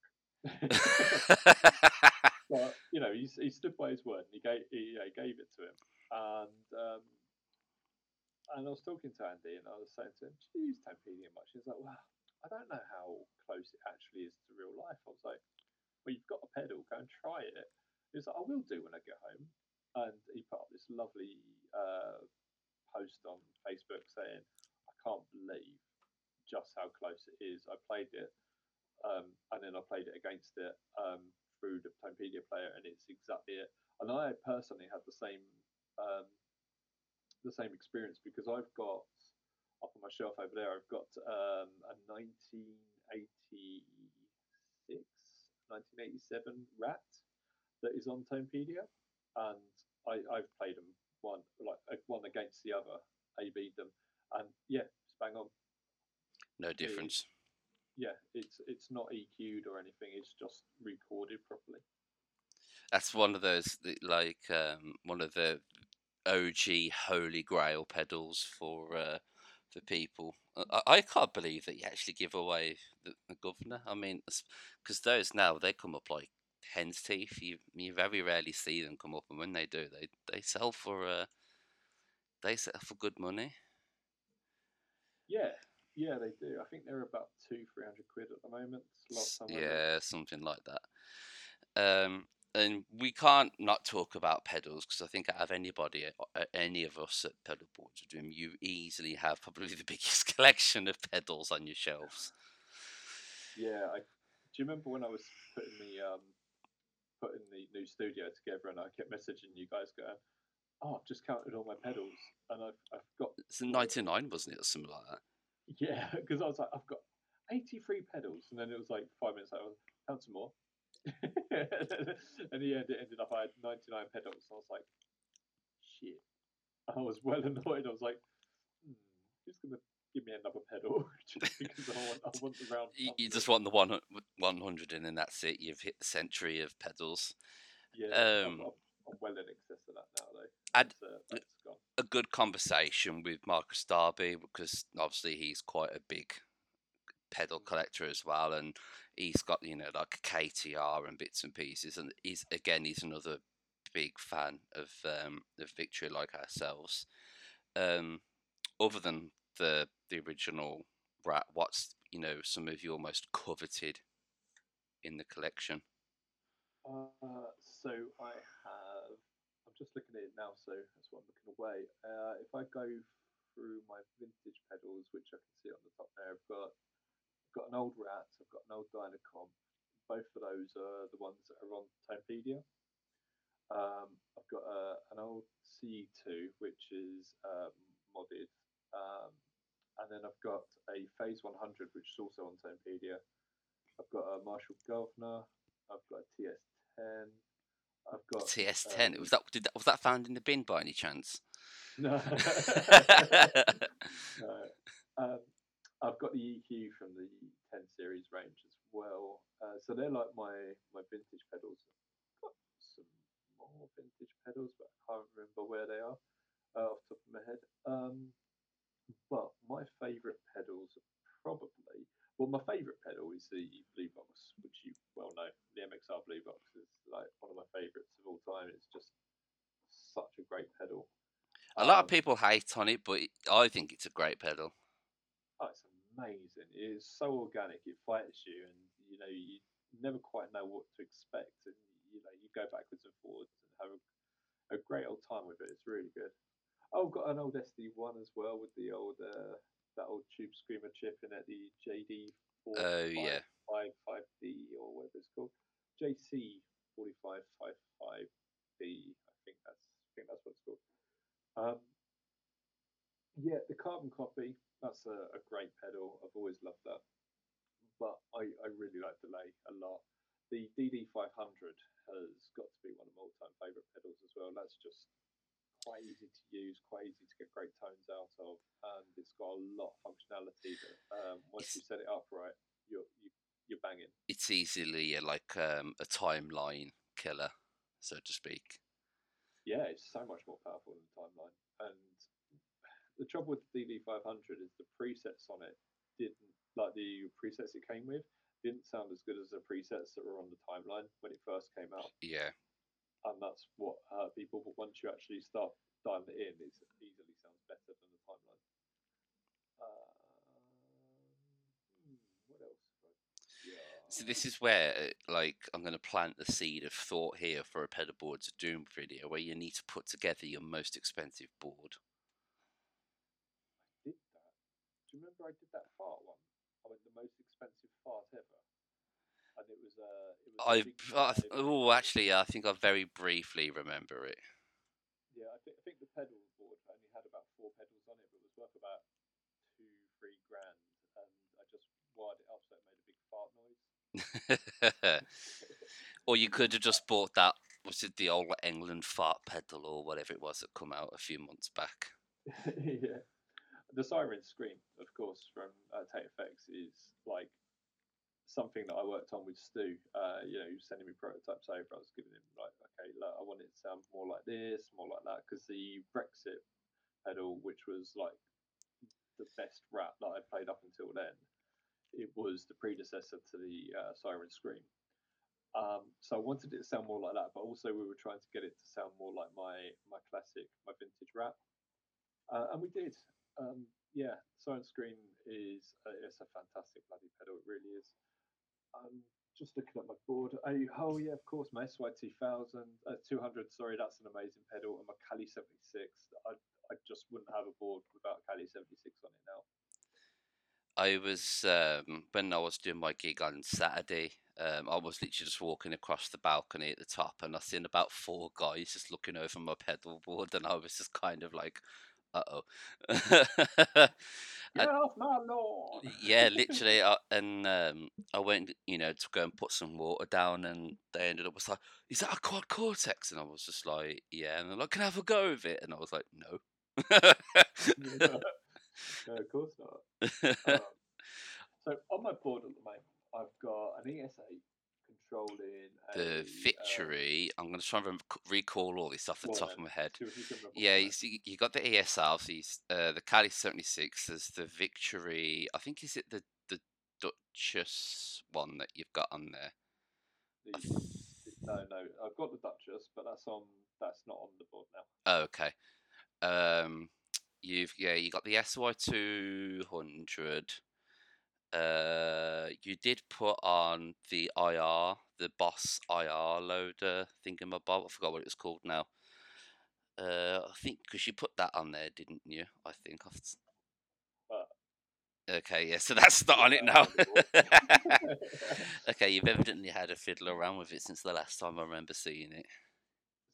[SPEAKER 2] [laughs] [laughs] but you know, he, he stood by his word, and he gave he, he gave it to him, and um, and I was talking to Andy, and I was saying to him, "Do you use Tonepedia much?" He's like, "Well, I don't know how close it actually is to real life." I was like, "Well, you've got a pedal, go and try it." He was like, "I will do when I get home," and he put up this lovely uh, post on Facebook saying, "I can't believe just how close it is. I played it." Um, and then I played it against it um, through the Tonepedia player, and it's exactly it. And I personally had the same um, the same experience because I've got up on my shelf over there. I've got um, a 1986, 1987 Rat that is on Tonepedia, and I, I've played them one like uh, one against the other, A B them, and yeah, it's bang on.
[SPEAKER 1] no difference.
[SPEAKER 2] Yeah, it's it's not EQ'd or anything. It's just recorded properly.
[SPEAKER 1] That's one of those like um, one of the OG holy grail pedals for uh, for people. I, I can't believe that you actually give away the, the governor. I mean, because those now they come up like hen's teeth. You you very rarely see them come up, and when they do, they they sell for uh, they sell for good money.
[SPEAKER 2] Yeah, yeah, they do. I think they're about two, three hundred quid at the moment. Last time I looked.
[SPEAKER 1] Yeah, something like that. Um, and we can't not talk about pedals because I think out of anybody, uh, any of us at Pedal Boards Dream, you easily have probably [laughs] the biggest collection of pedals on your shelves.
[SPEAKER 2] Yeah, I, do you remember when I was putting the um, putting the new studio together, and I kept messaging you guys going, "Oh, I've just counted all my pedals, and I've I've got
[SPEAKER 1] It's a 99, wasn't it, or something like that?
[SPEAKER 2] Yeah," because I was like, "I've got 83 pedals," and then it was like five minutes later, I was, count some more. [laughs] and the end, it ended up I had 99 pedals. And I was like, shit. I was well [laughs] annoyed. I was like, hmm, who's going to give me another pedal [laughs] just because I want, I want the round.
[SPEAKER 1] You, you just want the one, 100 and then that's it. You've hit the century of pedals.
[SPEAKER 2] yeah,
[SPEAKER 1] um,
[SPEAKER 2] I'm, I'm well in excess of that now, though.
[SPEAKER 1] I'd-
[SPEAKER 2] uh,
[SPEAKER 1] a good conversation with Marcus Darby because obviously he's quite a big pedal collector as well, and he's got you know like KTR and bits and pieces, and he's again he's another big fan of um, of Victory like ourselves. Um, other than the the original Rat, what's you know some of your most coveted in the collection?
[SPEAKER 2] Uh, so I just looking at it now, so that's what I'm looking away. Uh, if I go through my vintage pedals, which I can see on the top there, I've got I've got an old Rat, I've got an old Dyna Comp, both of those are the ones that are on Tonepedia. Um, I've got uh, an old C2, which is um, modded, um, and then I've got a Phase 100, which is also on Tonepedia. I've got a Marshall Governor. I've got a TS10. Got
[SPEAKER 1] TS10.
[SPEAKER 2] um,
[SPEAKER 1] was that did that, was that found in the bin by any chance?
[SPEAKER 2] No. [laughs] [laughs] no. Um, I've got the EQ from the 10 series range as well. Uh, so they're like my, my vintage pedals. I've got some more vintage pedals, but I can't remember where they are uh, off the top of my head. Um, but my favourite pedals are probably, well, my favourite pedal is the Blue Box, which you well know. The MXR Blue Box is like one of my favourites of all time. It's just such a great pedal.
[SPEAKER 1] A lot of
[SPEAKER 2] Um,
[SPEAKER 1] people hate on it, but I think it's a great pedal.
[SPEAKER 2] Oh, it's amazing. It is so organic. It fights you, and you know you never quite know what to expect, and you know you go backwards and forwards and have a, a great old time with it. It's really good. Oh, I've got an old SD one as well with the old uh, that old Tube Screamer chip in it, the JD.
[SPEAKER 1] Oh, yeah.
[SPEAKER 2] Five five D or whatever it's called, JC forty five five five D. I think that's I think that's what it's called. Um, yeah, the carbon copy, that's a, a great pedal. I've always loved that. But I, I really like delay a lot. The DD500 has got to be one of my all time favourite pedals as well. That's just quite easy to use, quite easy to get great tones out of, and it's got a lot of functionality that um, once you set it up right, you're, you, you're banging.
[SPEAKER 1] It's easily uh, like um, a timeline killer, so to speak.
[SPEAKER 2] Yeah, it's so much more powerful than the timeline. And the trouble with the DD500 is the presets on it didn't like the presets it came with didn't sound as good as the presets that were on the timeline when it first came out.
[SPEAKER 1] Yeah,
[SPEAKER 2] And that's what hurt people. But once you actually start dialing it in, it easily sounds better than the timeline. Um, hmm, what else? Yeah.
[SPEAKER 1] So this is where, uh, like, I'm going to plant the seed of thought here for a pedal boards of doom video, where you need to put together your most expensive board.
[SPEAKER 2] I did that. Do you remember I did that fart one? I went the most expensive fart ever, and it was uh, it was. a
[SPEAKER 1] I,
[SPEAKER 2] big
[SPEAKER 1] I
[SPEAKER 2] five-
[SPEAKER 1] oh, actually, I think I very briefly remember it.
[SPEAKER 2] Yeah, I think I think the pedal board only had about four pedals on it, but it was worth about two, three grand, and I just wired it up so it made a big fart noise. [laughs]
[SPEAKER 1] or you [laughs] could have just bought that. Was it the old England fart pedal or whatever it was that come out a few months back? [laughs]
[SPEAKER 2] yeah, the siren scream, of course, from uh, Tate Effects is like something that I worked on with Stu. Uh, you know, he was sending me prototypes over. I was giving him like, okay, look, I want it to sound more like this, more like that, because the Brexit pedal, which was like the best Rat that I played up until then, it was the predecessor to the uh, Siren Scream. Um, so I wanted it to sound more like that, but also we were trying to get it to sound more like my my classic, my vintage Rat, uh, and we did. Um, yeah, Siren Scream is uh, it's a fantastic bloody pedal. It really is. Um, just looking at my board. Oh, oh yeah, of course, my SY 2000, uh, 200. Sorry, that's an amazing pedal, and my Cali 76. I I just wouldn't have a board without Cali 76 on it now.
[SPEAKER 1] I was um, when I was doing my gig on Saturday. Um, I was literally just walking across the balcony at the top, and I seen about four guys just looking over my pedal board, and I was just kind of like, "Uh oh."
[SPEAKER 2] Get [laughs] off my lawn!
[SPEAKER 1] yeah, [laughs] literally. I, and um, I went, you know, to go and put some water down, and they ended up was like, "Is that a quad cortex?" And I was just like, "Yeah." And they're like, "Can I have a go of it?" And I was like, "No." [laughs]
[SPEAKER 2] no, of course not. Um, so on my board at the moment, I've got an ES8 controlling
[SPEAKER 1] the
[SPEAKER 2] a, uh,
[SPEAKER 1] Victory. I'm going to try and recall all this off the top
[SPEAKER 2] then,
[SPEAKER 1] of my head.
[SPEAKER 2] see if you can remember
[SPEAKER 1] Yeah, you see, you got the ES8, so you, uh, the Cali 76, there's the Victory. I think is it the the Duchess one that you've got on there.
[SPEAKER 2] the- the- no, no, I've got the Duchess, but that's on. That's not on the board now.
[SPEAKER 1] Oh, okay. Um, you've yeah, you got the SY 200. Uh, you did put on the IR, the Boss IR loader thingamabob. I forgot what it was called now. Uh, I think because you put that on there, didn't you? I think. s- Okay, yeah, so that's not on it now.
[SPEAKER 2] Uh, [laughs]
[SPEAKER 1] okay, you've evidently had a fiddle around with it since the last time I remember seeing it.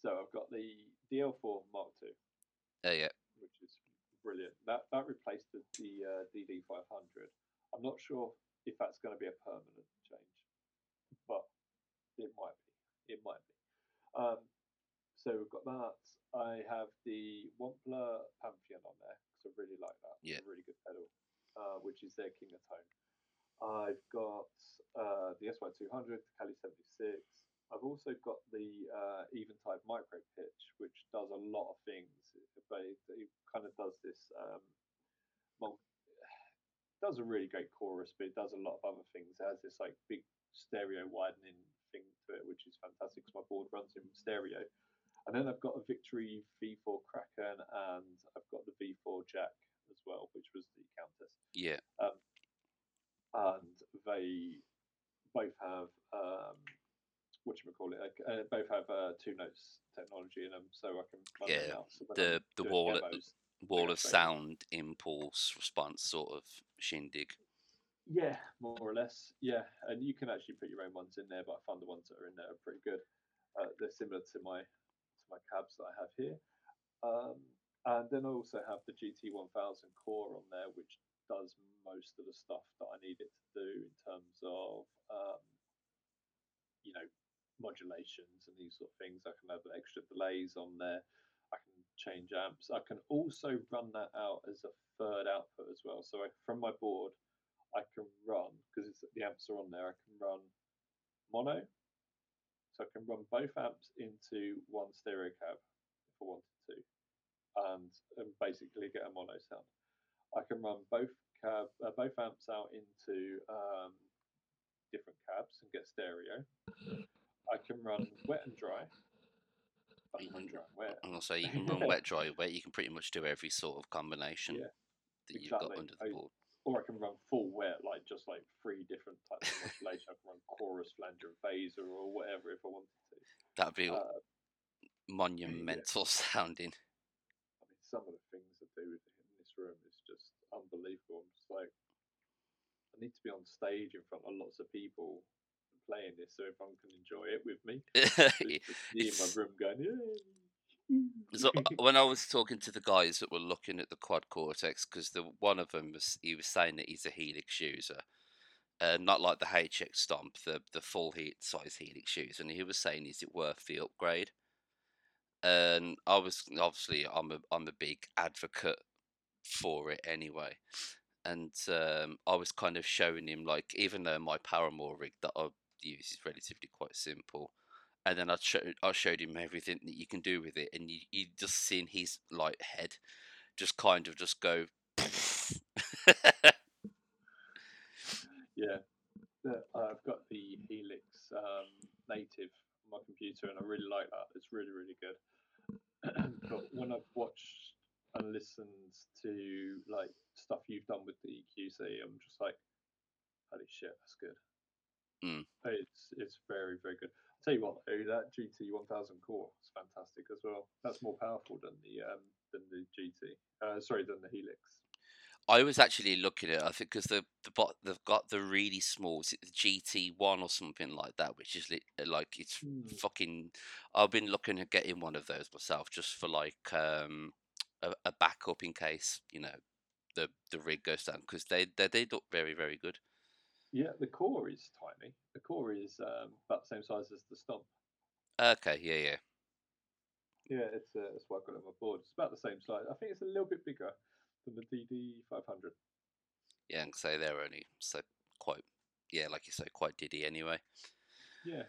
[SPEAKER 2] so I've got the DL4 Mark II,
[SPEAKER 1] Oh yeah,
[SPEAKER 2] which is brilliant. That that replaced the, the uh, DD500. I'm not sure if that's going to be a permanent change, but it might be. It might be. Um, so we've got that. I have the Wampler Pantheon on there because I really like that. It's
[SPEAKER 1] Yeah.
[SPEAKER 2] a really good pedal, uh, which is their King of Tone. I've got uh, the SY200, the Cali 76. I've also got the uh, Eventide Micro Pitch, which does a lot of things. But it, it kind of does this. Um, does a really great chorus, but it does a lot of other things. It has this like big stereo widening thing to it, which is fantastic because my board runs in stereo. And then I've got a Victory V4 Kraken, and I've got the V4 Jack as well, which was the Countess
[SPEAKER 1] yeah,
[SPEAKER 2] and they both have um, what you call it? Like, uh, both have uh, two notes technology in them, so I can
[SPEAKER 1] Yeah,
[SPEAKER 2] out. So
[SPEAKER 1] the the wall
[SPEAKER 2] demos-
[SPEAKER 1] wall of sound impulse response sort of shindig.
[SPEAKER 2] Yeah, more or less. Yeah, and you can actually put your own ones in there, but I find the ones that are in there are pretty good. Uh, they're similar to my to my cabs that I have here. Um, and then I also have the GT 1000 core on there, which does most of the stuff that I need it to do in terms of um, you know modulations and these sort of things. I can have extra delays on there. Change amps. I can also run that out as a third output as well. So I, from my board, I can run because the amps are on there. I can run mono, so I can run both amps into one stereo cab if I wanted to, and, and basically get a mono sound. I can run both cab uh, both amps out into um, different cabs and get stereo. I can run wet and dry. I
[SPEAKER 1] You
[SPEAKER 2] can run
[SPEAKER 1] can-
[SPEAKER 2] dry and wet.
[SPEAKER 1] And also you can run wet dry wet. You can pretty much do every sort of combination
[SPEAKER 2] Yeah,
[SPEAKER 1] that you've got under the
[SPEAKER 2] I-
[SPEAKER 1] board.
[SPEAKER 2] or I can run full wet, like just like three different types of modulation. I can run chorus, flanger, and phaser, or whatever if I wanted to.
[SPEAKER 1] That'd be
[SPEAKER 2] Uh,
[SPEAKER 1] monumental [laughs] sounding.
[SPEAKER 2] I mean, some of the things I do in this room is just unbelievable. I'm just like, I need to be on stage in front of lots of people playing this so everyone can enjoy it with me. [laughs] In my room going, yeah.
[SPEAKER 1] So when I was talking to the guys that were looking at the quad cortex, because the one of them was he was saying that he's a helix user, uh, not like the HX Stomp, the the full heat size helix user, and he was saying, is it worth the upgrade? And I was obviously I'm a I'm a big advocate for it anyway, and um, I was kind of showing him like even though my Paramore rig that I use is relatively quite simple, and then I showed I showed him everything that you can do with it, and you you just seen his like head just kind of just go. [laughs]
[SPEAKER 2] Yeah, I've got the Helix um, native on my computer, and I really like that. It's really, really good. [clears throat] but when I've watched and listened to like stuff you've done with the QC, I'm just like, holy shit, that's good.
[SPEAKER 1] Mm.
[SPEAKER 2] It's it's very, very good. I'll tell you what, though, that GT 1000 core is fantastic as well. That's more powerful than the um, than the GT. Uh, sorry, than the Helix.
[SPEAKER 1] I was actually looking at, I think, because the the bot they've got the really small, is it the GT one or something like that, which is uh, like it's
[SPEAKER 2] Hmm.
[SPEAKER 1] fucking. I've been looking at getting one of those myself, just for like um a, a backup in case you know the the rig goes down, because they, they they look very very good.
[SPEAKER 2] Yeah, the core is tiny. The core is um, about the same size as the Stomp.
[SPEAKER 1] Okay, yeah, yeah.
[SPEAKER 2] Yeah, it's uh, that's why I got it on my board. It's about the same size. I think it's a little bit bigger than the DD 500.
[SPEAKER 1] Yeah, and say they're only so quite, yeah, like you say, quite diddy anyway.
[SPEAKER 2] Yeah,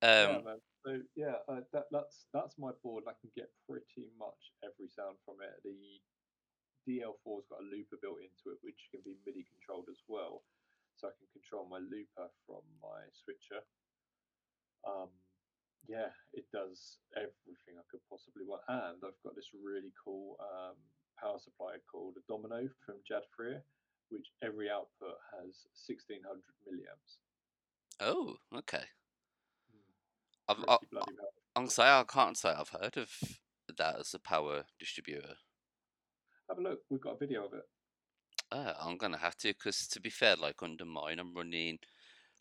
[SPEAKER 2] yeah,
[SPEAKER 1] Um,
[SPEAKER 2] man. So yeah, uh, that, that's that's my board. I can get pretty much every sound from it. The DL4's got a looper built into it, which can be MIDI controlled as well. So I can control my looper from my switcher. Um, yeah, it does everything I could possibly want. And I've got this really cool um, power supply called a Domino from Jadfreer, which every output has 1600 milliamps.
[SPEAKER 1] oh, okay.
[SPEAKER 2] Mm,
[SPEAKER 1] I've, I, gonna say I can't say I've heard of that as a power distributor.
[SPEAKER 2] Have a look. We've got a video of it.
[SPEAKER 1] Uh, I'm gonna have to because to be fair, like under mine, I'm running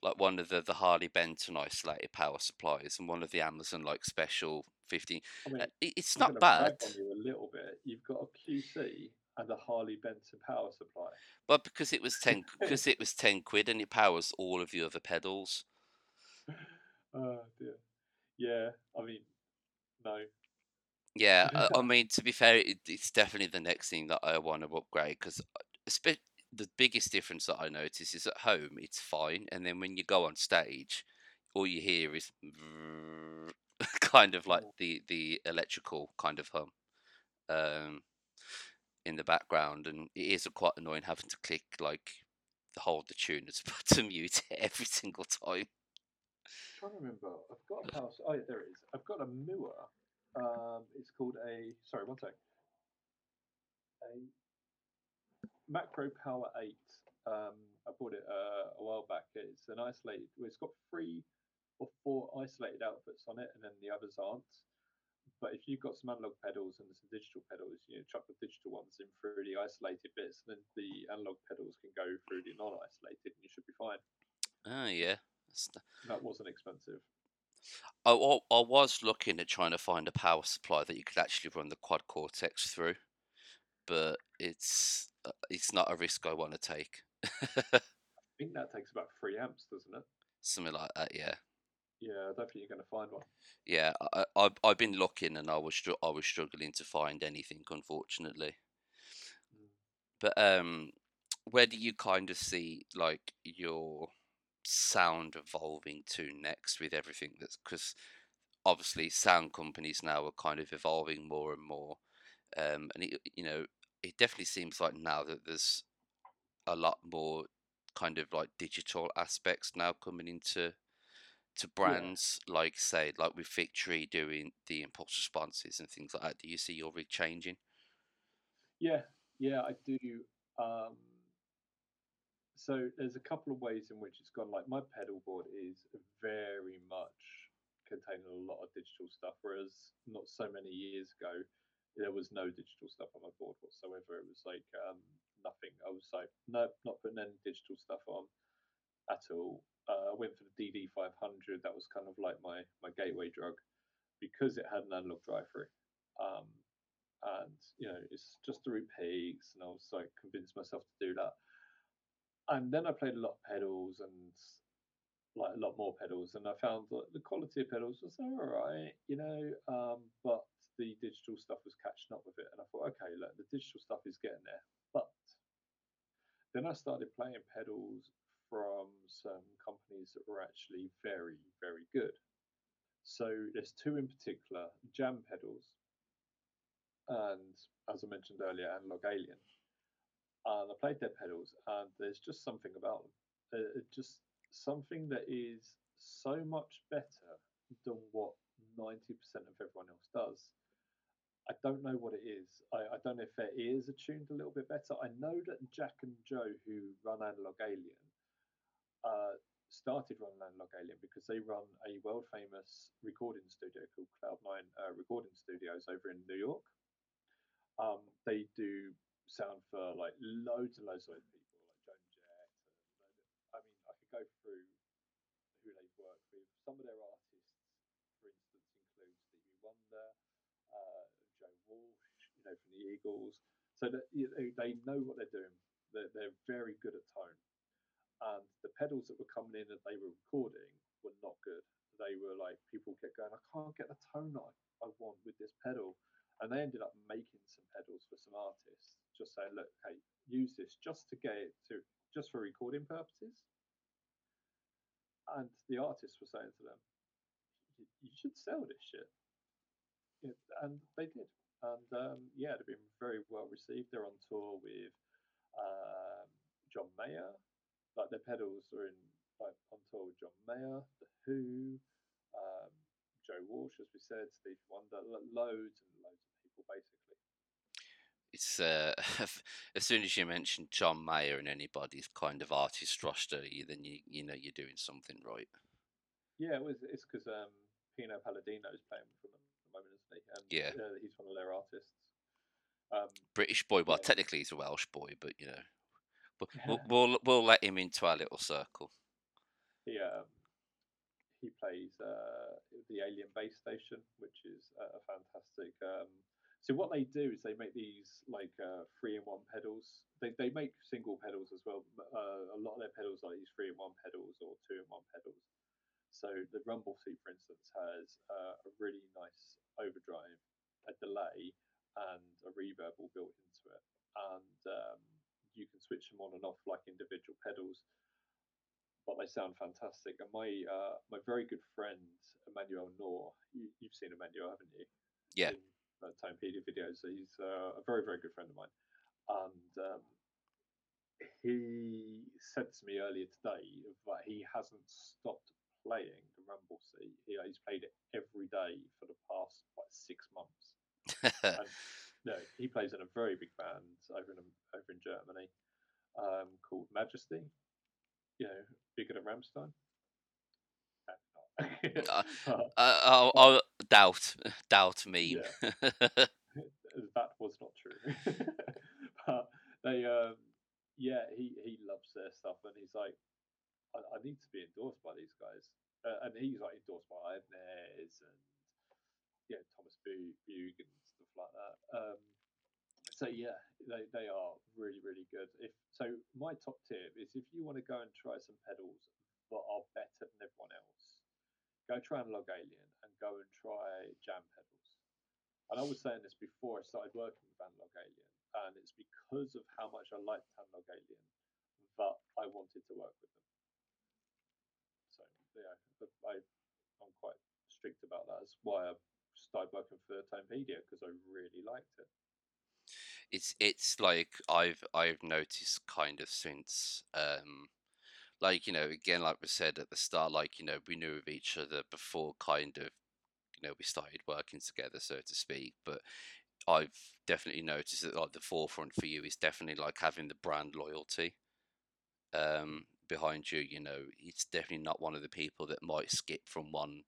[SPEAKER 1] like one of the the Harley Benton isolated power supplies and one of the Amazon like special 15.
[SPEAKER 2] I mean,
[SPEAKER 1] Uh, it's not bad,
[SPEAKER 2] you a little bit. You've got a QC and a Harley Benton power supply.
[SPEAKER 1] but because it was ten [laughs] because it was ten quid and it powers all of the other pedals.
[SPEAKER 2] Oh dear. Yeah, I mean, no.
[SPEAKER 1] Yeah, [laughs] I, I mean to be fair, it, it's definitely the next thing that I want to upgrade because the biggest difference that I notice is at home it's fine, and then when you go on stage, all you hear is [laughs] kind of like the the electrical kind of hum um, in the background, and it is quite annoying having to click like the hold the tune [laughs] to to mute it every single time.
[SPEAKER 2] trying to remember. I've got a s- Oh, yeah, there it is. I've got a Mooer. Um, it's called a. Sorry, one sec. A Macro Power Eight. Um, I bought it uh, a while back. It's an isolated. Well, it's got three or four isolated outputs on it, and then the others aren't. But if you've got some analog pedals and some digital pedals, you know, chuck the digital ones in through the isolated bits, and then the analog pedals can go through the non-isolated, and you should be fine.
[SPEAKER 1] Oh yeah. The-
[SPEAKER 2] That wasn't expensive.
[SPEAKER 1] I, I, I was looking at trying to find a power supply that you could actually run the quad cortex through, but it's it's not a risk I want to take.
[SPEAKER 2] I think that takes about three amps, doesn't it?
[SPEAKER 1] Something like that, yeah.
[SPEAKER 2] Yeah, I don't think you're going to find one.
[SPEAKER 1] Yeah, I, I I've- I've been looking and I was I was struggling to find anything, unfortunately.
[SPEAKER 2] Mm.
[SPEAKER 1] But um, where do you kind of see like your sound evolving to next with everything that's because obviously sound companies now are kind of evolving more and more, um, and it, you know it definitely seems like now that there's a lot more kind of like digital aspects now coming into to brands like say like with Victory doing the impulse responses and things like that. Do you see your rig changing?
[SPEAKER 2] Yeah, yeah, I do. Um, so there's a couple of ways in which it's gone. Like my pedal board is very much containing a lot of digital stuff, whereas not so many years ago there was no digital stuff on my board whatsoever. It was like um, nothing. I was like, no, not putting any digital stuff on at all. Uh, I went for the DD 500. That was kind of like my my gateway drug because it had an analog drive-through. Um, and you know it's just through peaks and i was like convinced myself to do that and then i played a lot of pedals and like a lot more pedals and i found that the quality of pedals was all right you know um, but the digital stuff was catching up with it and i thought okay look the digital stuff is getting there but then i started playing pedals from some companies that were actually very very good so there's two in particular jam pedals and as I mentioned earlier, Analog Alien. And I played their pedals, and there's just something about them. Uh, it just something that is so much better than what 90% of everyone else does. I don't know what it is. I, I don't know if their ears are tuned a little bit better. I know that Jack and Joe, who run Analog Alien, uh, started running Analog Alien because they run a world famous recording studio called Cloud9 uh, Recording Studios over in New York. Um, they do sound for like loads and loads of people, like Joan Jett. And, I mean, I could go through who they've worked with. Some of their artists, for instance, include Stevie Wonder, uh, Joe Walsh, you know, from the Eagles. So that they know what they're doing. They're, they're very good at tone. And the pedals that were coming in that they were recording were not good. They were like people kept going, I can't get the tone I, I want with this pedal and they ended up making some pedals for some artists just saying look hey use this just to get it to just for recording purposes and the artists were saying to them you should sell this shit and they did and um, yeah they've been very well received they're on tour with um, john mayer like their pedals are in like on tour with john mayer the who um, Joe Walsh, as we said, Steve Wonder, loads and loads of people, basically.
[SPEAKER 1] It's uh, [laughs] as soon as you mention John Mayer and anybody's kind of artist roster, you, then you you know you're doing something right.
[SPEAKER 2] Yeah, it was, it's because um, Pino Palladino is playing with them moment, isn't he? And
[SPEAKER 1] Yeah.
[SPEAKER 2] uh, he's one of their artists. Um,
[SPEAKER 1] British boy, well,
[SPEAKER 2] Yeah.
[SPEAKER 1] technically he's a Welsh boy, but you know, But we'll, we'll we'll let him into our little circle.
[SPEAKER 2] He um, he plays uh, the Alien Bass Station, which is a, a fantastic. Um, so what they do is they make these like uh, three in one pedals. They they make single pedals as well. Uh, a lot of their pedals are these three in one pedals or two in one pedals. So the rumble seat, for instance, has uh, a really nice overdrive, a delay, and a reverb all built into it, and um, you can switch them on and off like individual pedals. But they sound fantastic. And my uh, my very good friend Emmanuel Noor, you, have seen Emmanuel, haven't you?
[SPEAKER 1] Yeah.
[SPEAKER 2] In, uh, Tonepedia videos. So he's uh, a very very good friend of mine, and um, he said to me earlier today that he hasn't stopped playing the Rumble Seat. He, he's played it every day for the past like six months. [laughs] and, no, he plays in a very big band over in over in Germany um, called Majesty. You know, bigger than Rammstein.
[SPEAKER 1] uh, [laughs] uh, I'll, I'll doubt doubt me.
[SPEAKER 2] Yeah. [laughs] that was not true. but they, um, yeah, he he loves their stuff, and he's like, I, I need to be endorsed by these guys. Uh, and he's like endorsed by Ibanez and yeah, Thomas Blug and stuff like that. Um, so yeah, they, they are really really good. If so, my top tip is if you want to go and try some pedals that are better than everyone else, go try Analog Alien and go and try Jam pedals. And I was saying this before I started working with Analog Alien, and it's because of how much I liked Analog Alien that I wanted to work with them yeah, I, I'm quite strict about that. That's why I started working for Tonepedia because I really liked it.
[SPEAKER 1] It's it's like I've I've noticed kind of since um like you know again like we said at the start like you know we knew of each other before kind of you know we started working together so to speak but I've definitely noticed that like the forefront for you is definitely like having the brand loyalty um behind you, you know, it's definitely not one of the people that might skip from one,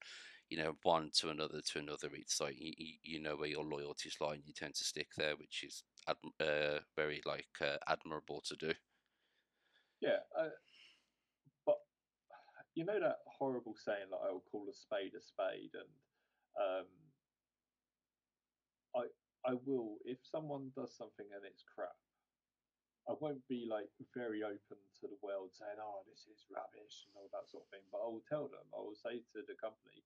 [SPEAKER 1] you know, one to another to another. It's like you, you know where your loyalties lie, and you tend to stick there, which is uh, very like uh, admirable to do.
[SPEAKER 2] Yeah, uh, but you know that horrible saying like "I will call a spade a spade," and um, I I will if someone does something and it's crap, I won't be like very open to the world saying, "Oh, this is rubbish" and all that sort of thing. But I will tell them. I will say to the company,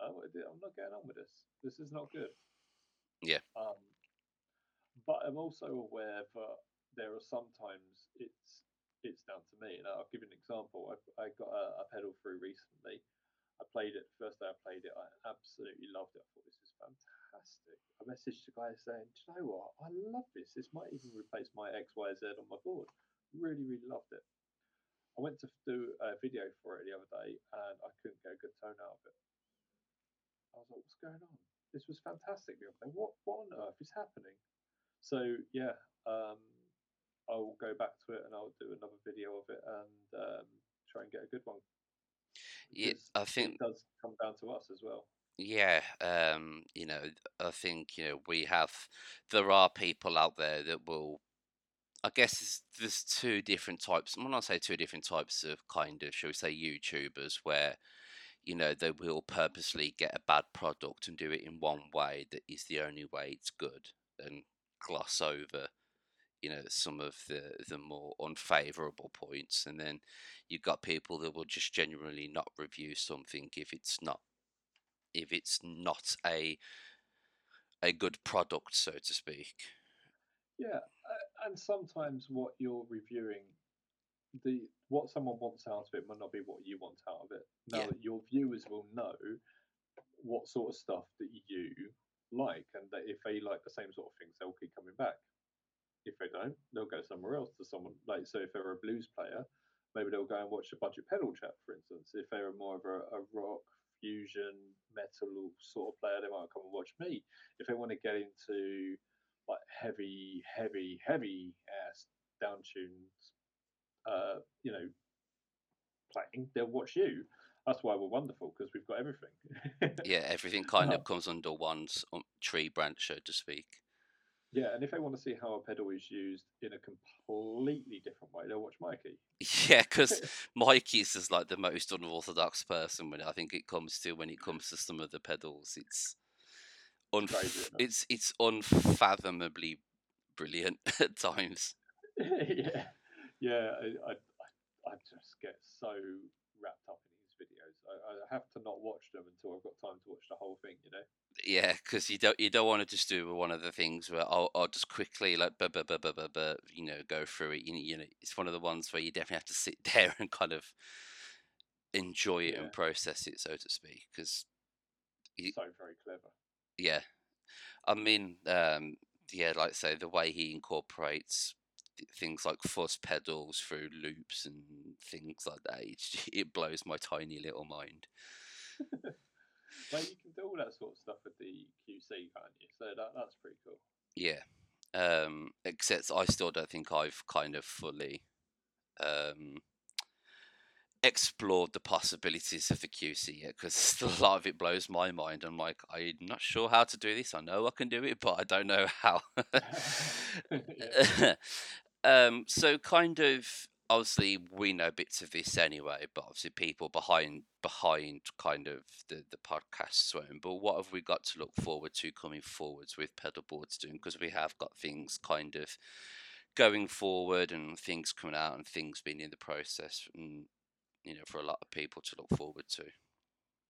[SPEAKER 2] oh, "I'm not getting on with this. This is not good."
[SPEAKER 1] Yeah.
[SPEAKER 2] Um, but I'm also aware that there are sometimes it's it's down to me. And I'll give you an example. I, I got a, a pedal through recently. I played it the first day I played it. I absolutely loved it. I thought this is fantastic fantastic. I messaged the guy saying, Do you know what? I love this. This might even replace my XYZ on my board. Really, really loved it. I went to do a video for it the other day and I couldn't get a good tone out of it. I was like, What's going on? This was fantastic the other day. What, what on earth is happening? So, yeah, um, I'll go back to it and I'll do another video of it and um, try and get a good one.
[SPEAKER 1] Yeah, I think
[SPEAKER 2] it does come down to us as well.
[SPEAKER 1] Yeah, um, you know, I think, you know, we have, there are people out there that will, I guess there's, two different types, when I say two different types of kind of, shall we say, YouTubers, where, you know, they will purposely get a bad product and do it in one way that is the only way it's good and gloss over, you know, some of the, the more unfavorable points. And then you've got people that will just genuinely not review something if it's not if it's not a a good product, so to speak.
[SPEAKER 2] Yeah, and sometimes what you're reviewing, the what someone wants out of it might not be what you want out of it. Now, yeah. your viewers will know what sort of stuff that you like, and that if they like the same sort of things, they'll keep coming back. If they don't, they'll go somewhere else to someone like. So, if they're a blues player, maybe they'll go and watch a Budget Pedal Chat, for instance. If they're more of a, a rock fusion metal sort of player, they might come and watch me. If they want to get into like heavy, heavy, heavy ass down tunes, uh, you know, playing, they'll watch you. That's why we're wonderful because we've got everything. [laughs]
[SPEAKER 1] yeah, everything kind of comes under one's um, tree branch, so to speak.
[SPEAKER 2] Yeah, and if they want to see how a pedal is used in a completely different way, they'll watch Mikey. [laughs]
[SPEAKER 1] Yeah, because [laughs] Mikey's is like the most unorthodox person when I think it comes to when it comes to some of the pedals. It's unf-
[SPEAKER 2] Crazy, it?
[SPEAKER 1] it's it's unfathomably brilliant [laughs] at times.
[SPEAKER 2] yeah, yeah. I, I, I just get so wrapped up in. I, I have to not watch them until I've got time to watch the whole thing. You know.
[SPEAKER 1] Yeah, because you don't you don't want to just do one of the things where I'll, I'll just quickly like bu- bu- bu- bu- bu- you know go through it. You know, you know, it's one of the ones where you definitely have to sit [laughs] there and kind of enjoy it
[SPEAKER 2] Yeah.
[SPEAKER 1] and process it, so to speak. Because
[SPEAKER 2] So very clever.
[SPEAKER 1] yeah, I mean, um, yeah, like I say, the way he incorporates things like fuzz pedals through loops and things like that, it, [laughs] it blows my tiny little mind. [laughs]
[SPEAKER 2] But you can do all that sort of stuff with the QC, can't you? So that that's pretty cool.
[SPEAKER 1] Yeah. Um, except I still don't think I've kind of fully um, explored the possibilities of the QC yet because [laughs] a lot of it blows my mind. I'm like, I'm not sure how to do this. I know I can do it, but I don't know how. Um, so kind of obviously we know bits of this anyway, but obviously people behind behind kind of the the podcast swim. But what have we got to look forward to coming forwards with pedal boards doing? Because we have got things kind of going forward and things coming out and things being in the process and you know for a lot of people to look forward to.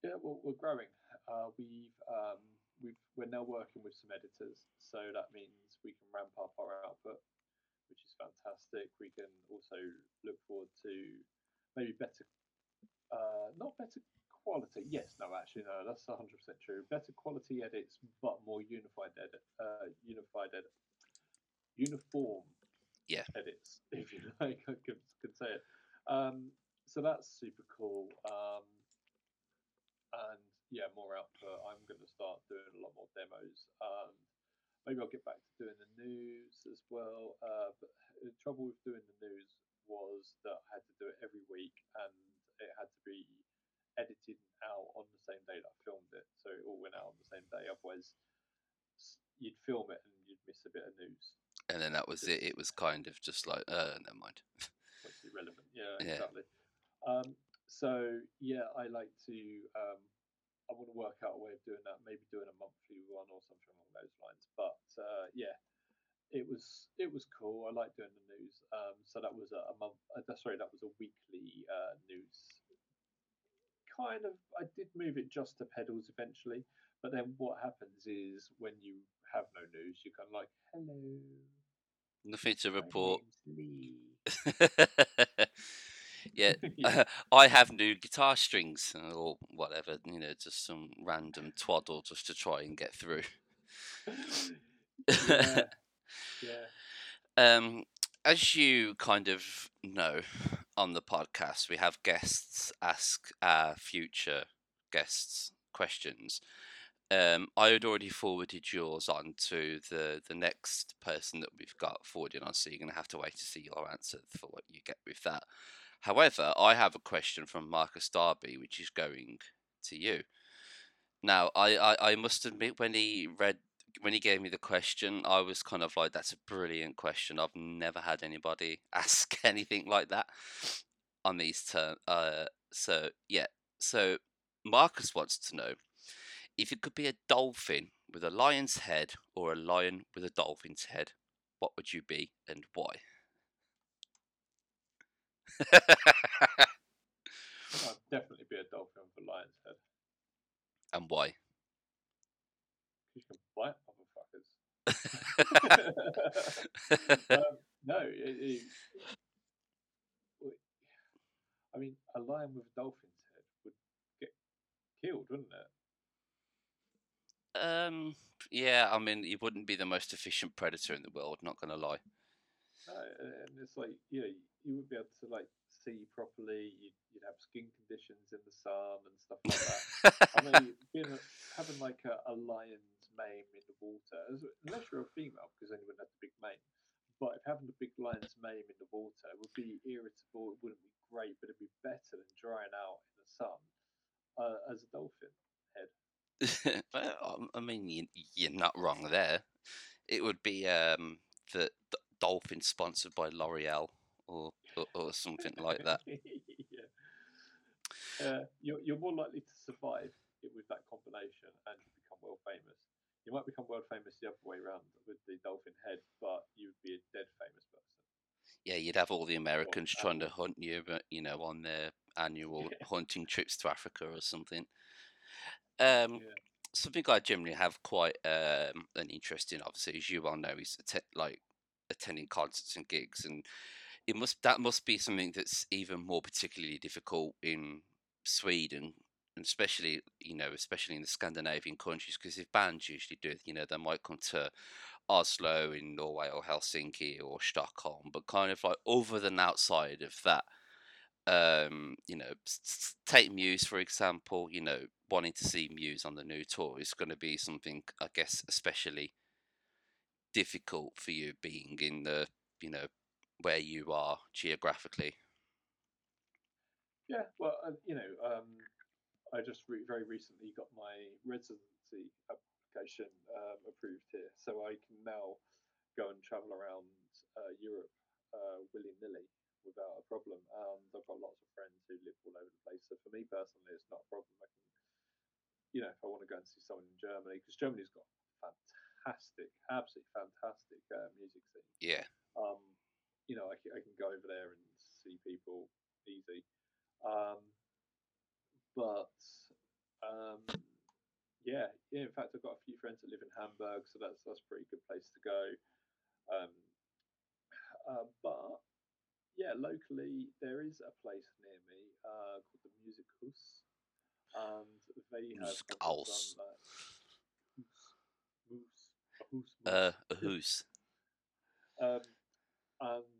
[SPEAKER 2] Yeah, well, we're growing. Uh, we've um, we've we're now working with some editors, so that means we can ramp up our output, which is fantastic. We can also look forward to maybe better, uh, not better quality. Yes, no, actually, no, that's hundred percent true. Better quality edits, but more unified edit, uh, unified edit, uniform.
[SPEAKER 1] Yeah.
[SPEAKER 2] Edits, [laughs] if you like, I could, could say it. Um, so that's super cool. Um, and yeah, more output. I'm going to start doing a lot more demos. Um, maybe I'll get back to doing the news as well. Uh, but the trouble with doing the news was that I had to do it every week, and it had to be edited out on the same day that I filmed it. So it all went out on the same day. Otherwise, you'd film it and you'd miss a bit of news.
[SPEAKER 1] And then that was it. It was kind of just like, uh, never mind. [laughs]
[SPEAKER 2] What's irrelevant? Yeah,
[SPEAKER 1] Yeah.
[SPEAKER 2] exactly. Um, so yeah, I like to. Um, I want to work out a way of doing that. Maybe doing a monthly one or something along those lines. But uh, yeah, it was it was cool. I like doing the news. Um, so that was a, a month. Uh, sorry, that was a weekly uh, news. Kind of. I did move it just to pedals eventually. But then what happens is when you have no news, you're kind of like, hello.
[SPEAKER 1] Nothing to report. [laughs]
[SPEAKER 2] name's Lee."
[SPEAKER 1] yeah, [laughs]
[SPEAKER 2] Yeah. [laughs]
[SPEAKER 1] I have new guitar strings or whatever, you know, just some random twaddle just to try and get through. [laughs]
[SPEAKER 2] yeah, yeah.
[SPEAKER 1] um, as you kind of know on the podcast, we have guests ask our future guests questions. Um, I had already forwarded yours on to the, the next person that we've got forwarded on, so you're going to have to wait to see your answer for what you get with that. However, I have a question from Marcus Darby, which is going to you. Now, I, I, I must admit, when he read, when he gave me the question, I was kind of like, "That's a brilliant question. I've never had anybody [laughs] ask anything like that on these terms." Uh, so yeah, so Marcus wants to know if it could be a dolphin with a lion's head or a lion with a dolphin's head. What would you be and why? [laughs]
[SPEAKER 2] I'd definitely be a dolphin with a lion's head.
[SPEAKER 1] and why?
[SPEAKER 2] You can bite motherfuckers. [laughs] [laughs] um, no, it, it, I mean, a lion with a dolphin's head would get killed, wouldn't it?
[SPEAKER 1] um, yeah, I mean, it wouldn't be the most efficient predator in the world. Not gonna lie.
[SPEAKER 2] No, and it's like know, you wouldn't be able to like see properly. You'd, you'd have skin conditions in the sun and stuff like that. [laughs] I mean, being a, having like a, a lion's mane in the water, unless you're a female, because then you wouldn't have the big mane. But if having a big lion's mane in the water would be irritable, it wouldn't be great, but it'd be better than drying out in the sun uh, as a dolphin head. [laughs]
[SPEAKER 1] um, I mean, you, you're not wrong there. It would be um, the, the dolphin sponsored by L'Oreal or, or, or something like that. [laughs]
[SPEAKER 2] yeah. Uh, you're, you're more likely to survive it with that combination and become world famous. You might become world famous the other way around with the dolphin head, but you would be a dead famous person.
[SPEAKER 1] Yeah, you'd have all the Americans trying to hunt you, but you know, on their annual [laughs]
[SPEAKER 2] Yeah.
[SPEAKER 1] hunting trips to Africa or something. Um,
[SPEAKER 2] Yeah.
[SPEAKER 1] something I generally have quite um, an interest in, obviously, as you well know, is atte- like attending concerts and gigs, and it must that must be something that's even more particularly difficult in Sweden, and especially you know, especially in the Scandinavian countries, because if bands usually do it, you know, they might come to Oslo in Norway or Helsinki or Stockholm, but kind of like other than outside of that um, you know, take Muse for example. You know, wanting to see Muse on the new tour is going to be something, I guess, especially difficult for you being in the, you know, where you are geographically.
[SPEAKER 2] Yeah, well, uh, you know, um, I just re- very recently got my residency application um, approved here, so I can now go and travel around uh, Europe uh, willy nilly without a problem. And I've got lots of friends who live all over the place, so for me personally, it's not a problem. I can, you know, if I want to go and see someone in Germany, because Germany's got fantastic, absolutely fantastic uh, music scene
[SPEAKER 1] Yeah,
[SPEAKER 2] um, you know, I can, I can go over there and see people easy. Um, but um, yeah, yeah. In fact, I've got a few friends that live in Hamburg, so that's that's a pretty good place to go. Um, uh, but yeah, locally there is a place near me uh, called the Music Hus, and they have
[SPEAKER 1] Music
[SPEAKER 2] kind of
[SPEAKER 1] Haus.
[SPEAKER 2] done that. Hus, Hus, Hus,
[SPEAKER 1] uh, a.
[SPEAKER 2] Um, and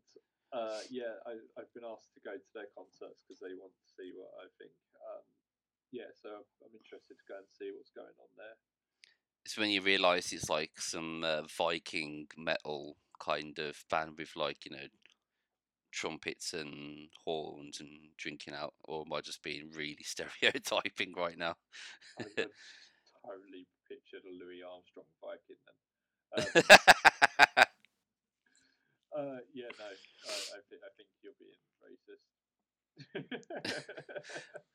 [SPEAKER 2] uh, yeah, I, I've been asked to go to their concerts because they want to see what I think. Um, yeah, so I'm, interested to go and see what's going on there.
[SPEAKER 1] It's when you realise it's like some uh, Viking metal kind of band with like you know trumpets and horns and drinking out, or am I just being really [laughs] stereotyping right now?
[SPEAKER 2] I [laughs] totally pictured a Louis Armstrong Viking then. [laughs] Um, uh, yeah, no, I, I, thi- I think you're being racist. [laughs]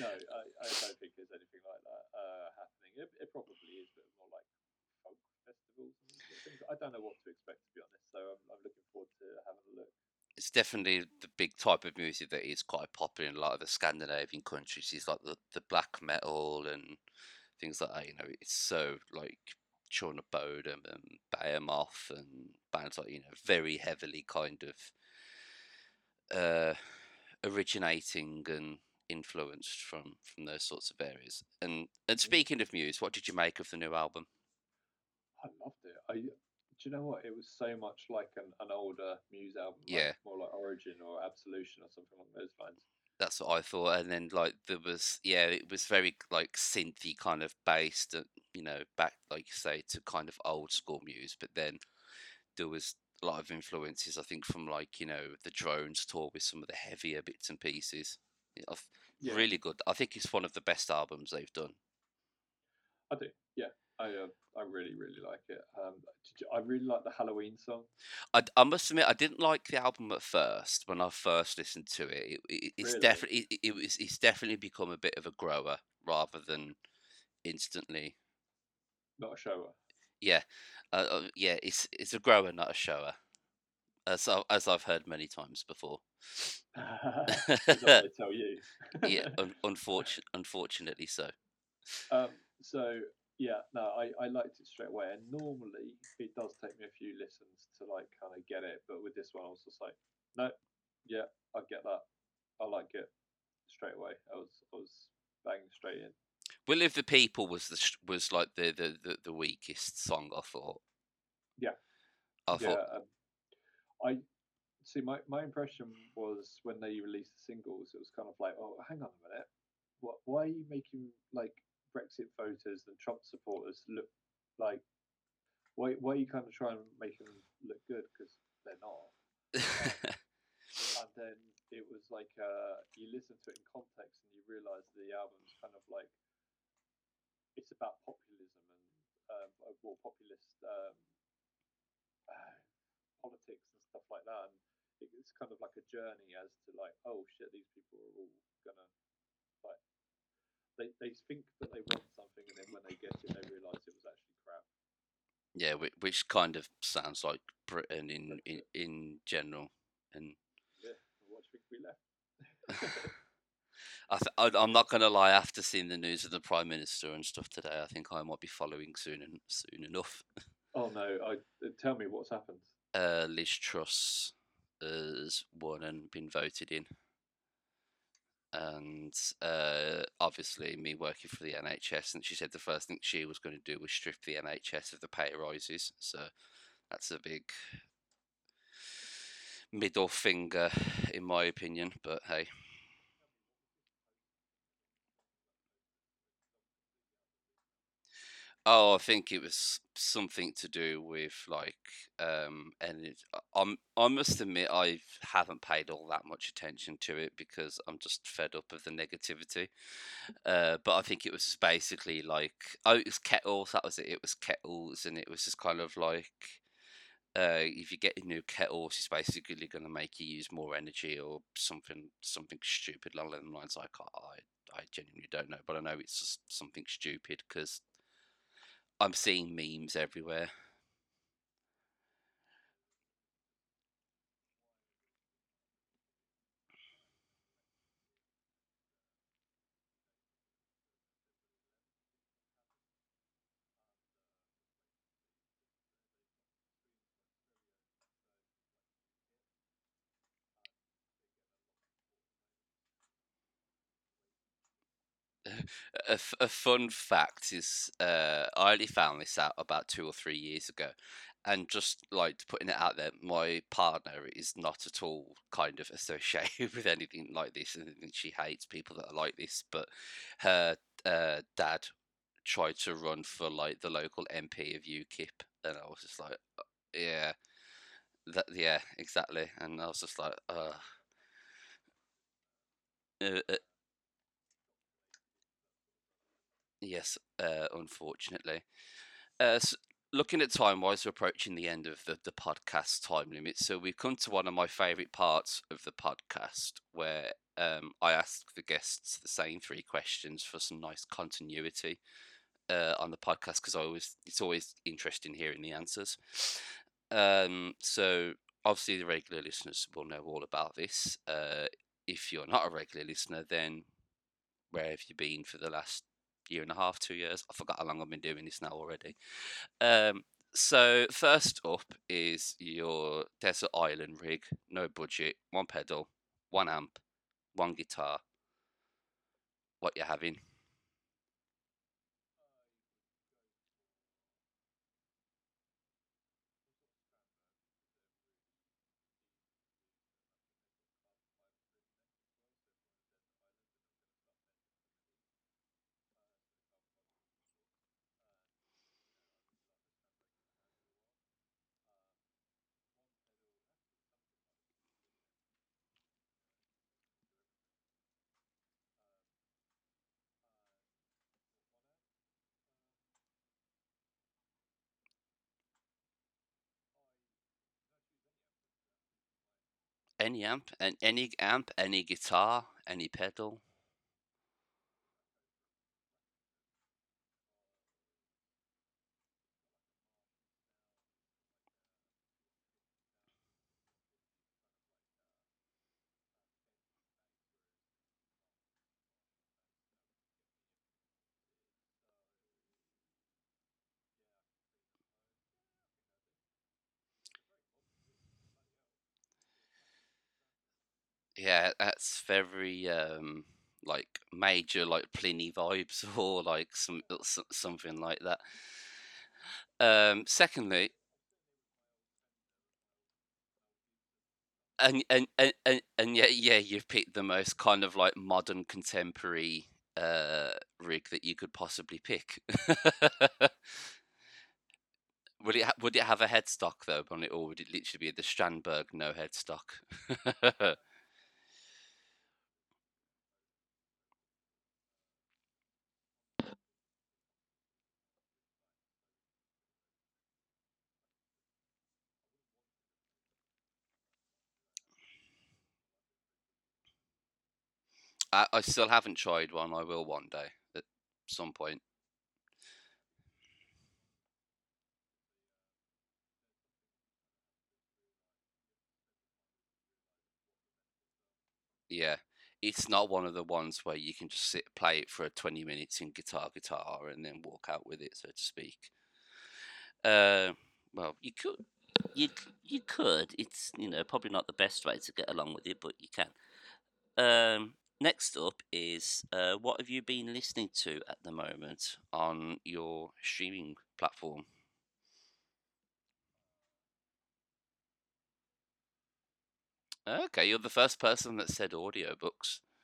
[SPEAKER 2] no, I, I don't think there's anything like that uh, happening. It, it probably is, but more like folk festivals and things. I don't know what to expect, to be honest. So I'm, I'm looking forward to having a look.
[SPEAKER 1] it's definitely the big type of music that is quite popular in a lot of the Scandinavian countries. Is like the, the black metal and things like that. You know, it's so like Children of Bodom and Behemoth and bands like you know very heavily kind of uh, originating and influenced from from those sorts of areas. And and speaking of Muse, what did you make of the new album?
[SPEAKER 2] I loved it. I do you know what? It was so much like an, an older Muse album, like,
[SPEAKER 1] Yeah.
[SPEAKER 2] more like Origin or Absolution or something along those lines.
[SPEAKER 1] That's what I thought. And then like there was yeah, it was very like synthy kind of based, uh, you know, back like you say to kind of old school Muse. But then there was a lot of influences, I think, from like you know the Drones tour with some of the heavier bits and pieces. Yeah, I th-
[SPEAKER 2] Yeah.
[SPEAKER 1] Really good. I think it's one of the best albums they've done.
[SPEAKER 2] I do. Yeah, I uh, I really really like it. Um, did you, I really like the Halloween song.
[SPEAKER 1] I, I must admit, I didn't like the album at first when I first listened to it. it, it it's
[SPEAKER 2] Really?
[SPEAKER 1] definitely it, it was it's definitely become a bit of a grower rather than instantly.
[SPEAKER 2] Not a shower.
[SPEAKER 1] Yeah, uh, uh, yeah, it's it's a grower, not a shower, as I, as I've heard many times before.
[SPEAKER 2] Is that what they tell you? [laughs]
[SPEAKER 1] Yeah, un- [laughs] unfortunate, unfortunately so.
[SPEAKER 2] Um, so yeah, no, I, I liked it straight away. And normally it does take me a few listens to like kind of get it, but with this one I was just like, no, yeah, I get that. I like it straight away. I was I was banging straight in.
[SPEAKER 1] Will of the People was the was like the, the, the, the weakest song I thought.
[SPEAKER 2] Yeah.
[SPEAKER 1] I
[SPEAKER 2] yeah,
[SPEAKER 1] thought
[SPEAKER 2] um, I see. My, my impression was when they released the singles, it was kind of like, oh, hang on a minute, what? Why are you making like Brexit voters and Trump supporters look like? Why? Why are you kind of trying to make them look good because they're not? [laughs] and then it was like uh, you listen to it in context and you realize the album's kind of like it's about populism and um, of more populist um, uh, [sighs] politics and stuff like that. And it's kind of like a journey as to like, oh shit, these people are all gonna like they they think that they want something, and then when they get it, they realise it was actually crap.
[SPEAKER 1] Yeah, which, which kind of sounds like Britain in in, in general. And
[SPEAKER 2] Yeah, what do we left? [laughs]
[SPEAKER 1] I th- I'm not gonna lie. After seeing the news of the prime minister and stuff today, I think I might be following soon and soon enough.
[SPEAKER 2] oh no! I uh, tell me what's happened.
[SPEAKER 1] Uh, Liz Truss has won and been voted in, and uh, obviously me working for the NHS, and she said the first thing she was going to do was strip the NHS of the pay rises. So that's a big middle finger, in my opinion. But hey. Oh, I think it was something to do with like, um, and it, I'm I must admit I haven't paid all that much attention to it because I'm just fed up of the negativity. Uh, but I think it was basically like, oh, it was kettles. That was it. It was kettles, and it was just kind of like, uh, if you get a new kettles, it's basically going to make you use more energy or something, something stupid along those lines. Like I, I genuinely don't know, but I know it's just something stupid because I'm seeing memes everywhere. A, a fun fact is, uh, I only found this out about two or three years ago, and just like putting it out there, my partner is not at all kind of associated [laughs] with anything like this, and she hates people that are like this. But her uh, dad tried to run for like the local MP of UKIP, and I was just like, "Uh, yeah, that yeah, exactly, and I was just like, uh, uh, uh, yes, uh, unfortunately. Uh, s looking at time wise, we're approaching the end of the, the podcast time limit. So we've come to one of my favourite parts of the podcast where um, I ask the guests the same three questions for some nice continuity uh, on the podcast because I always it's always interesting hearing the answers. Um, so obviously the regular listeners will know all about this. Uh, if you're not a regular listener, then where have you been for the last year and a half, two years? I forgot how long I've been doing this now already. Um, so first up is your desert island rig, no budget, one pedal, one amp, one guitar. What you're having? Any amp and any amp, any guitar, any pedal. Yeah, that's very um like major like Plini vibes [laughs] or like some uh, something like that. Um, secondly, and and and and, yeah, yeah, you've picked the most kind of like modern contemporary uh rig that you could possibly pick. [laughs] would it ha- would it have a headstock though on it, or would it literally be the Strandberg no headstock? [laughs] I, I still haven't tried one. I will one day at some point. Yeah, it's not one of the ones where you can just sit play it for 20 minutes in guitar guitar and then walk out with it, so to speak. Uh, well, you could,
[SPEAKER 3] You you could. It's you know probably not the best way to get along with it, but you can. Um, next up is uh, what have you been listening to at the moment?
[SPEAKER 1] on your streaming platform. Okay, you're the first person that said audiobooks.
[SPEAKER 2] Oh,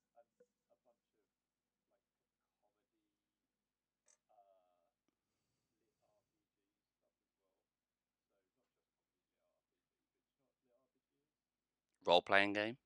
[SPEAKER 2] and a bunch of like comedy, uh, lit RPG stuff as well. So not just comedy lit RPG, but it's not lit RPG.
[SPEAKER 1] Role playing game.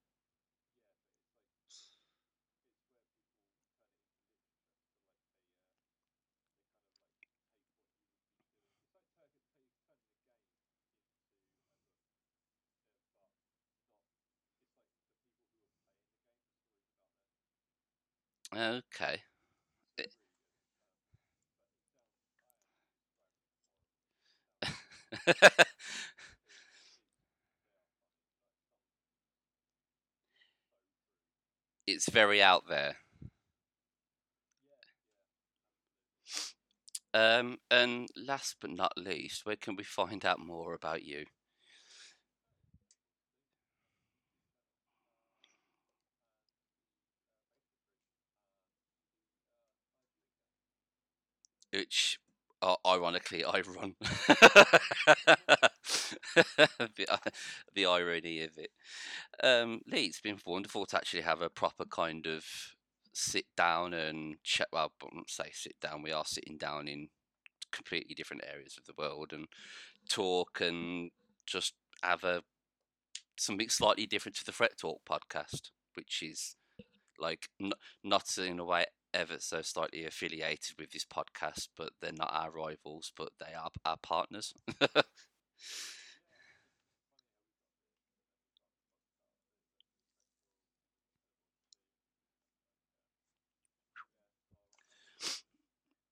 [SPEAKER 2] Turn it [laughs] into literature. So like they uh, they kind of like take what you would be doing. It's like turning pages, turning the game into a book. Um, but not it's like the people who are playing the game, the stories about them.
[SPEAKER 1] Okay. It's very out there. Um, and last but not least, where can we find out more about you? Which, uh, ironically, I run. [laughs] the, uh, the irony of it. Um, Lee, it's been wonderful to actually have a proper kind of sit down and chat. Well, I won't say sit down. We are sitting down in completely different areas of the world and talk and just have a something slightly different to the Fret Talk podcast, which is like n- not in a way ever so slightly affiliated with this podcast, but they're not our rivals, but they are our partners.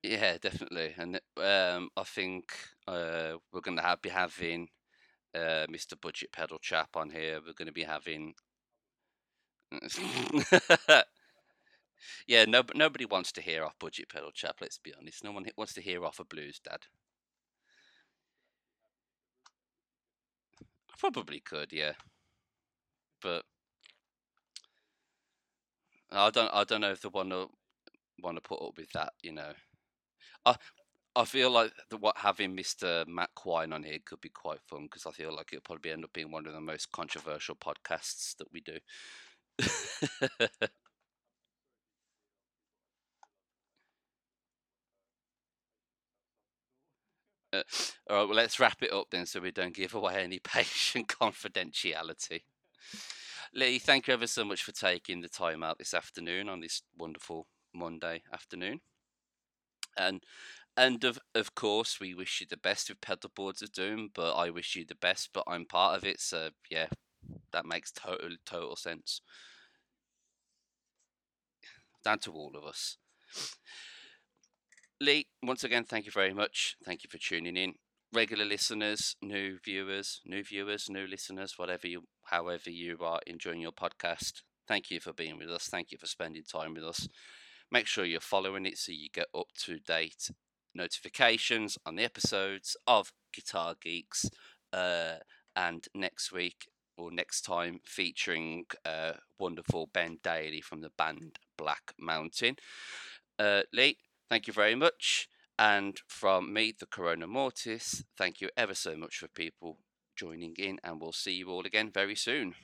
[SPEAKER 1] yeah, definitely, and um, I think uh, we're going to have, be having uh, Mr. Budget Pedal Chap on here. We're going to be having. Yeah, no, nobody wants to hear off Budget Pedal Chap. Let's be honest. No one wants to hear off a blues dad. I probably could, yeah, but I don't. I don't know if they want to want to put up with that. You know, I I feel like the what having Mr. Matt Quine on here could be quite fun because I feel like it'll probably end up being one of the most controversial podcasts that we do. [laughs] all right, well, let's wrap it up then so we don't give [laughs] away any patient confidentiality. Lee, thank you ever so much for taking the time out this afternoon on this wonderful Monday afternoon. And and of of course we wish you the best with Pedalboards of Doom, but I wish you the best, but I'm part of it, so yeah, that makes total total sense. Down to all of us. Lee, once again, thank you very much. Thank you for tuning in. Regular listeners, new viewers, new viewers, new listeners, whatever you, however you are enjoying your podcast, thank you for being with us. Thank you for spending time with us. Make sure you're following it so you get up to date notifications on the episodes of Guitar Geeks. Uh, and next week or next time, featuring uh, wonderful Ben Daly from the band Black Mountain. Uh, Lee, thank you very much. And from me, the Corona Mortis, thank you ever so much for people joining in, and we'll see you all again very soon.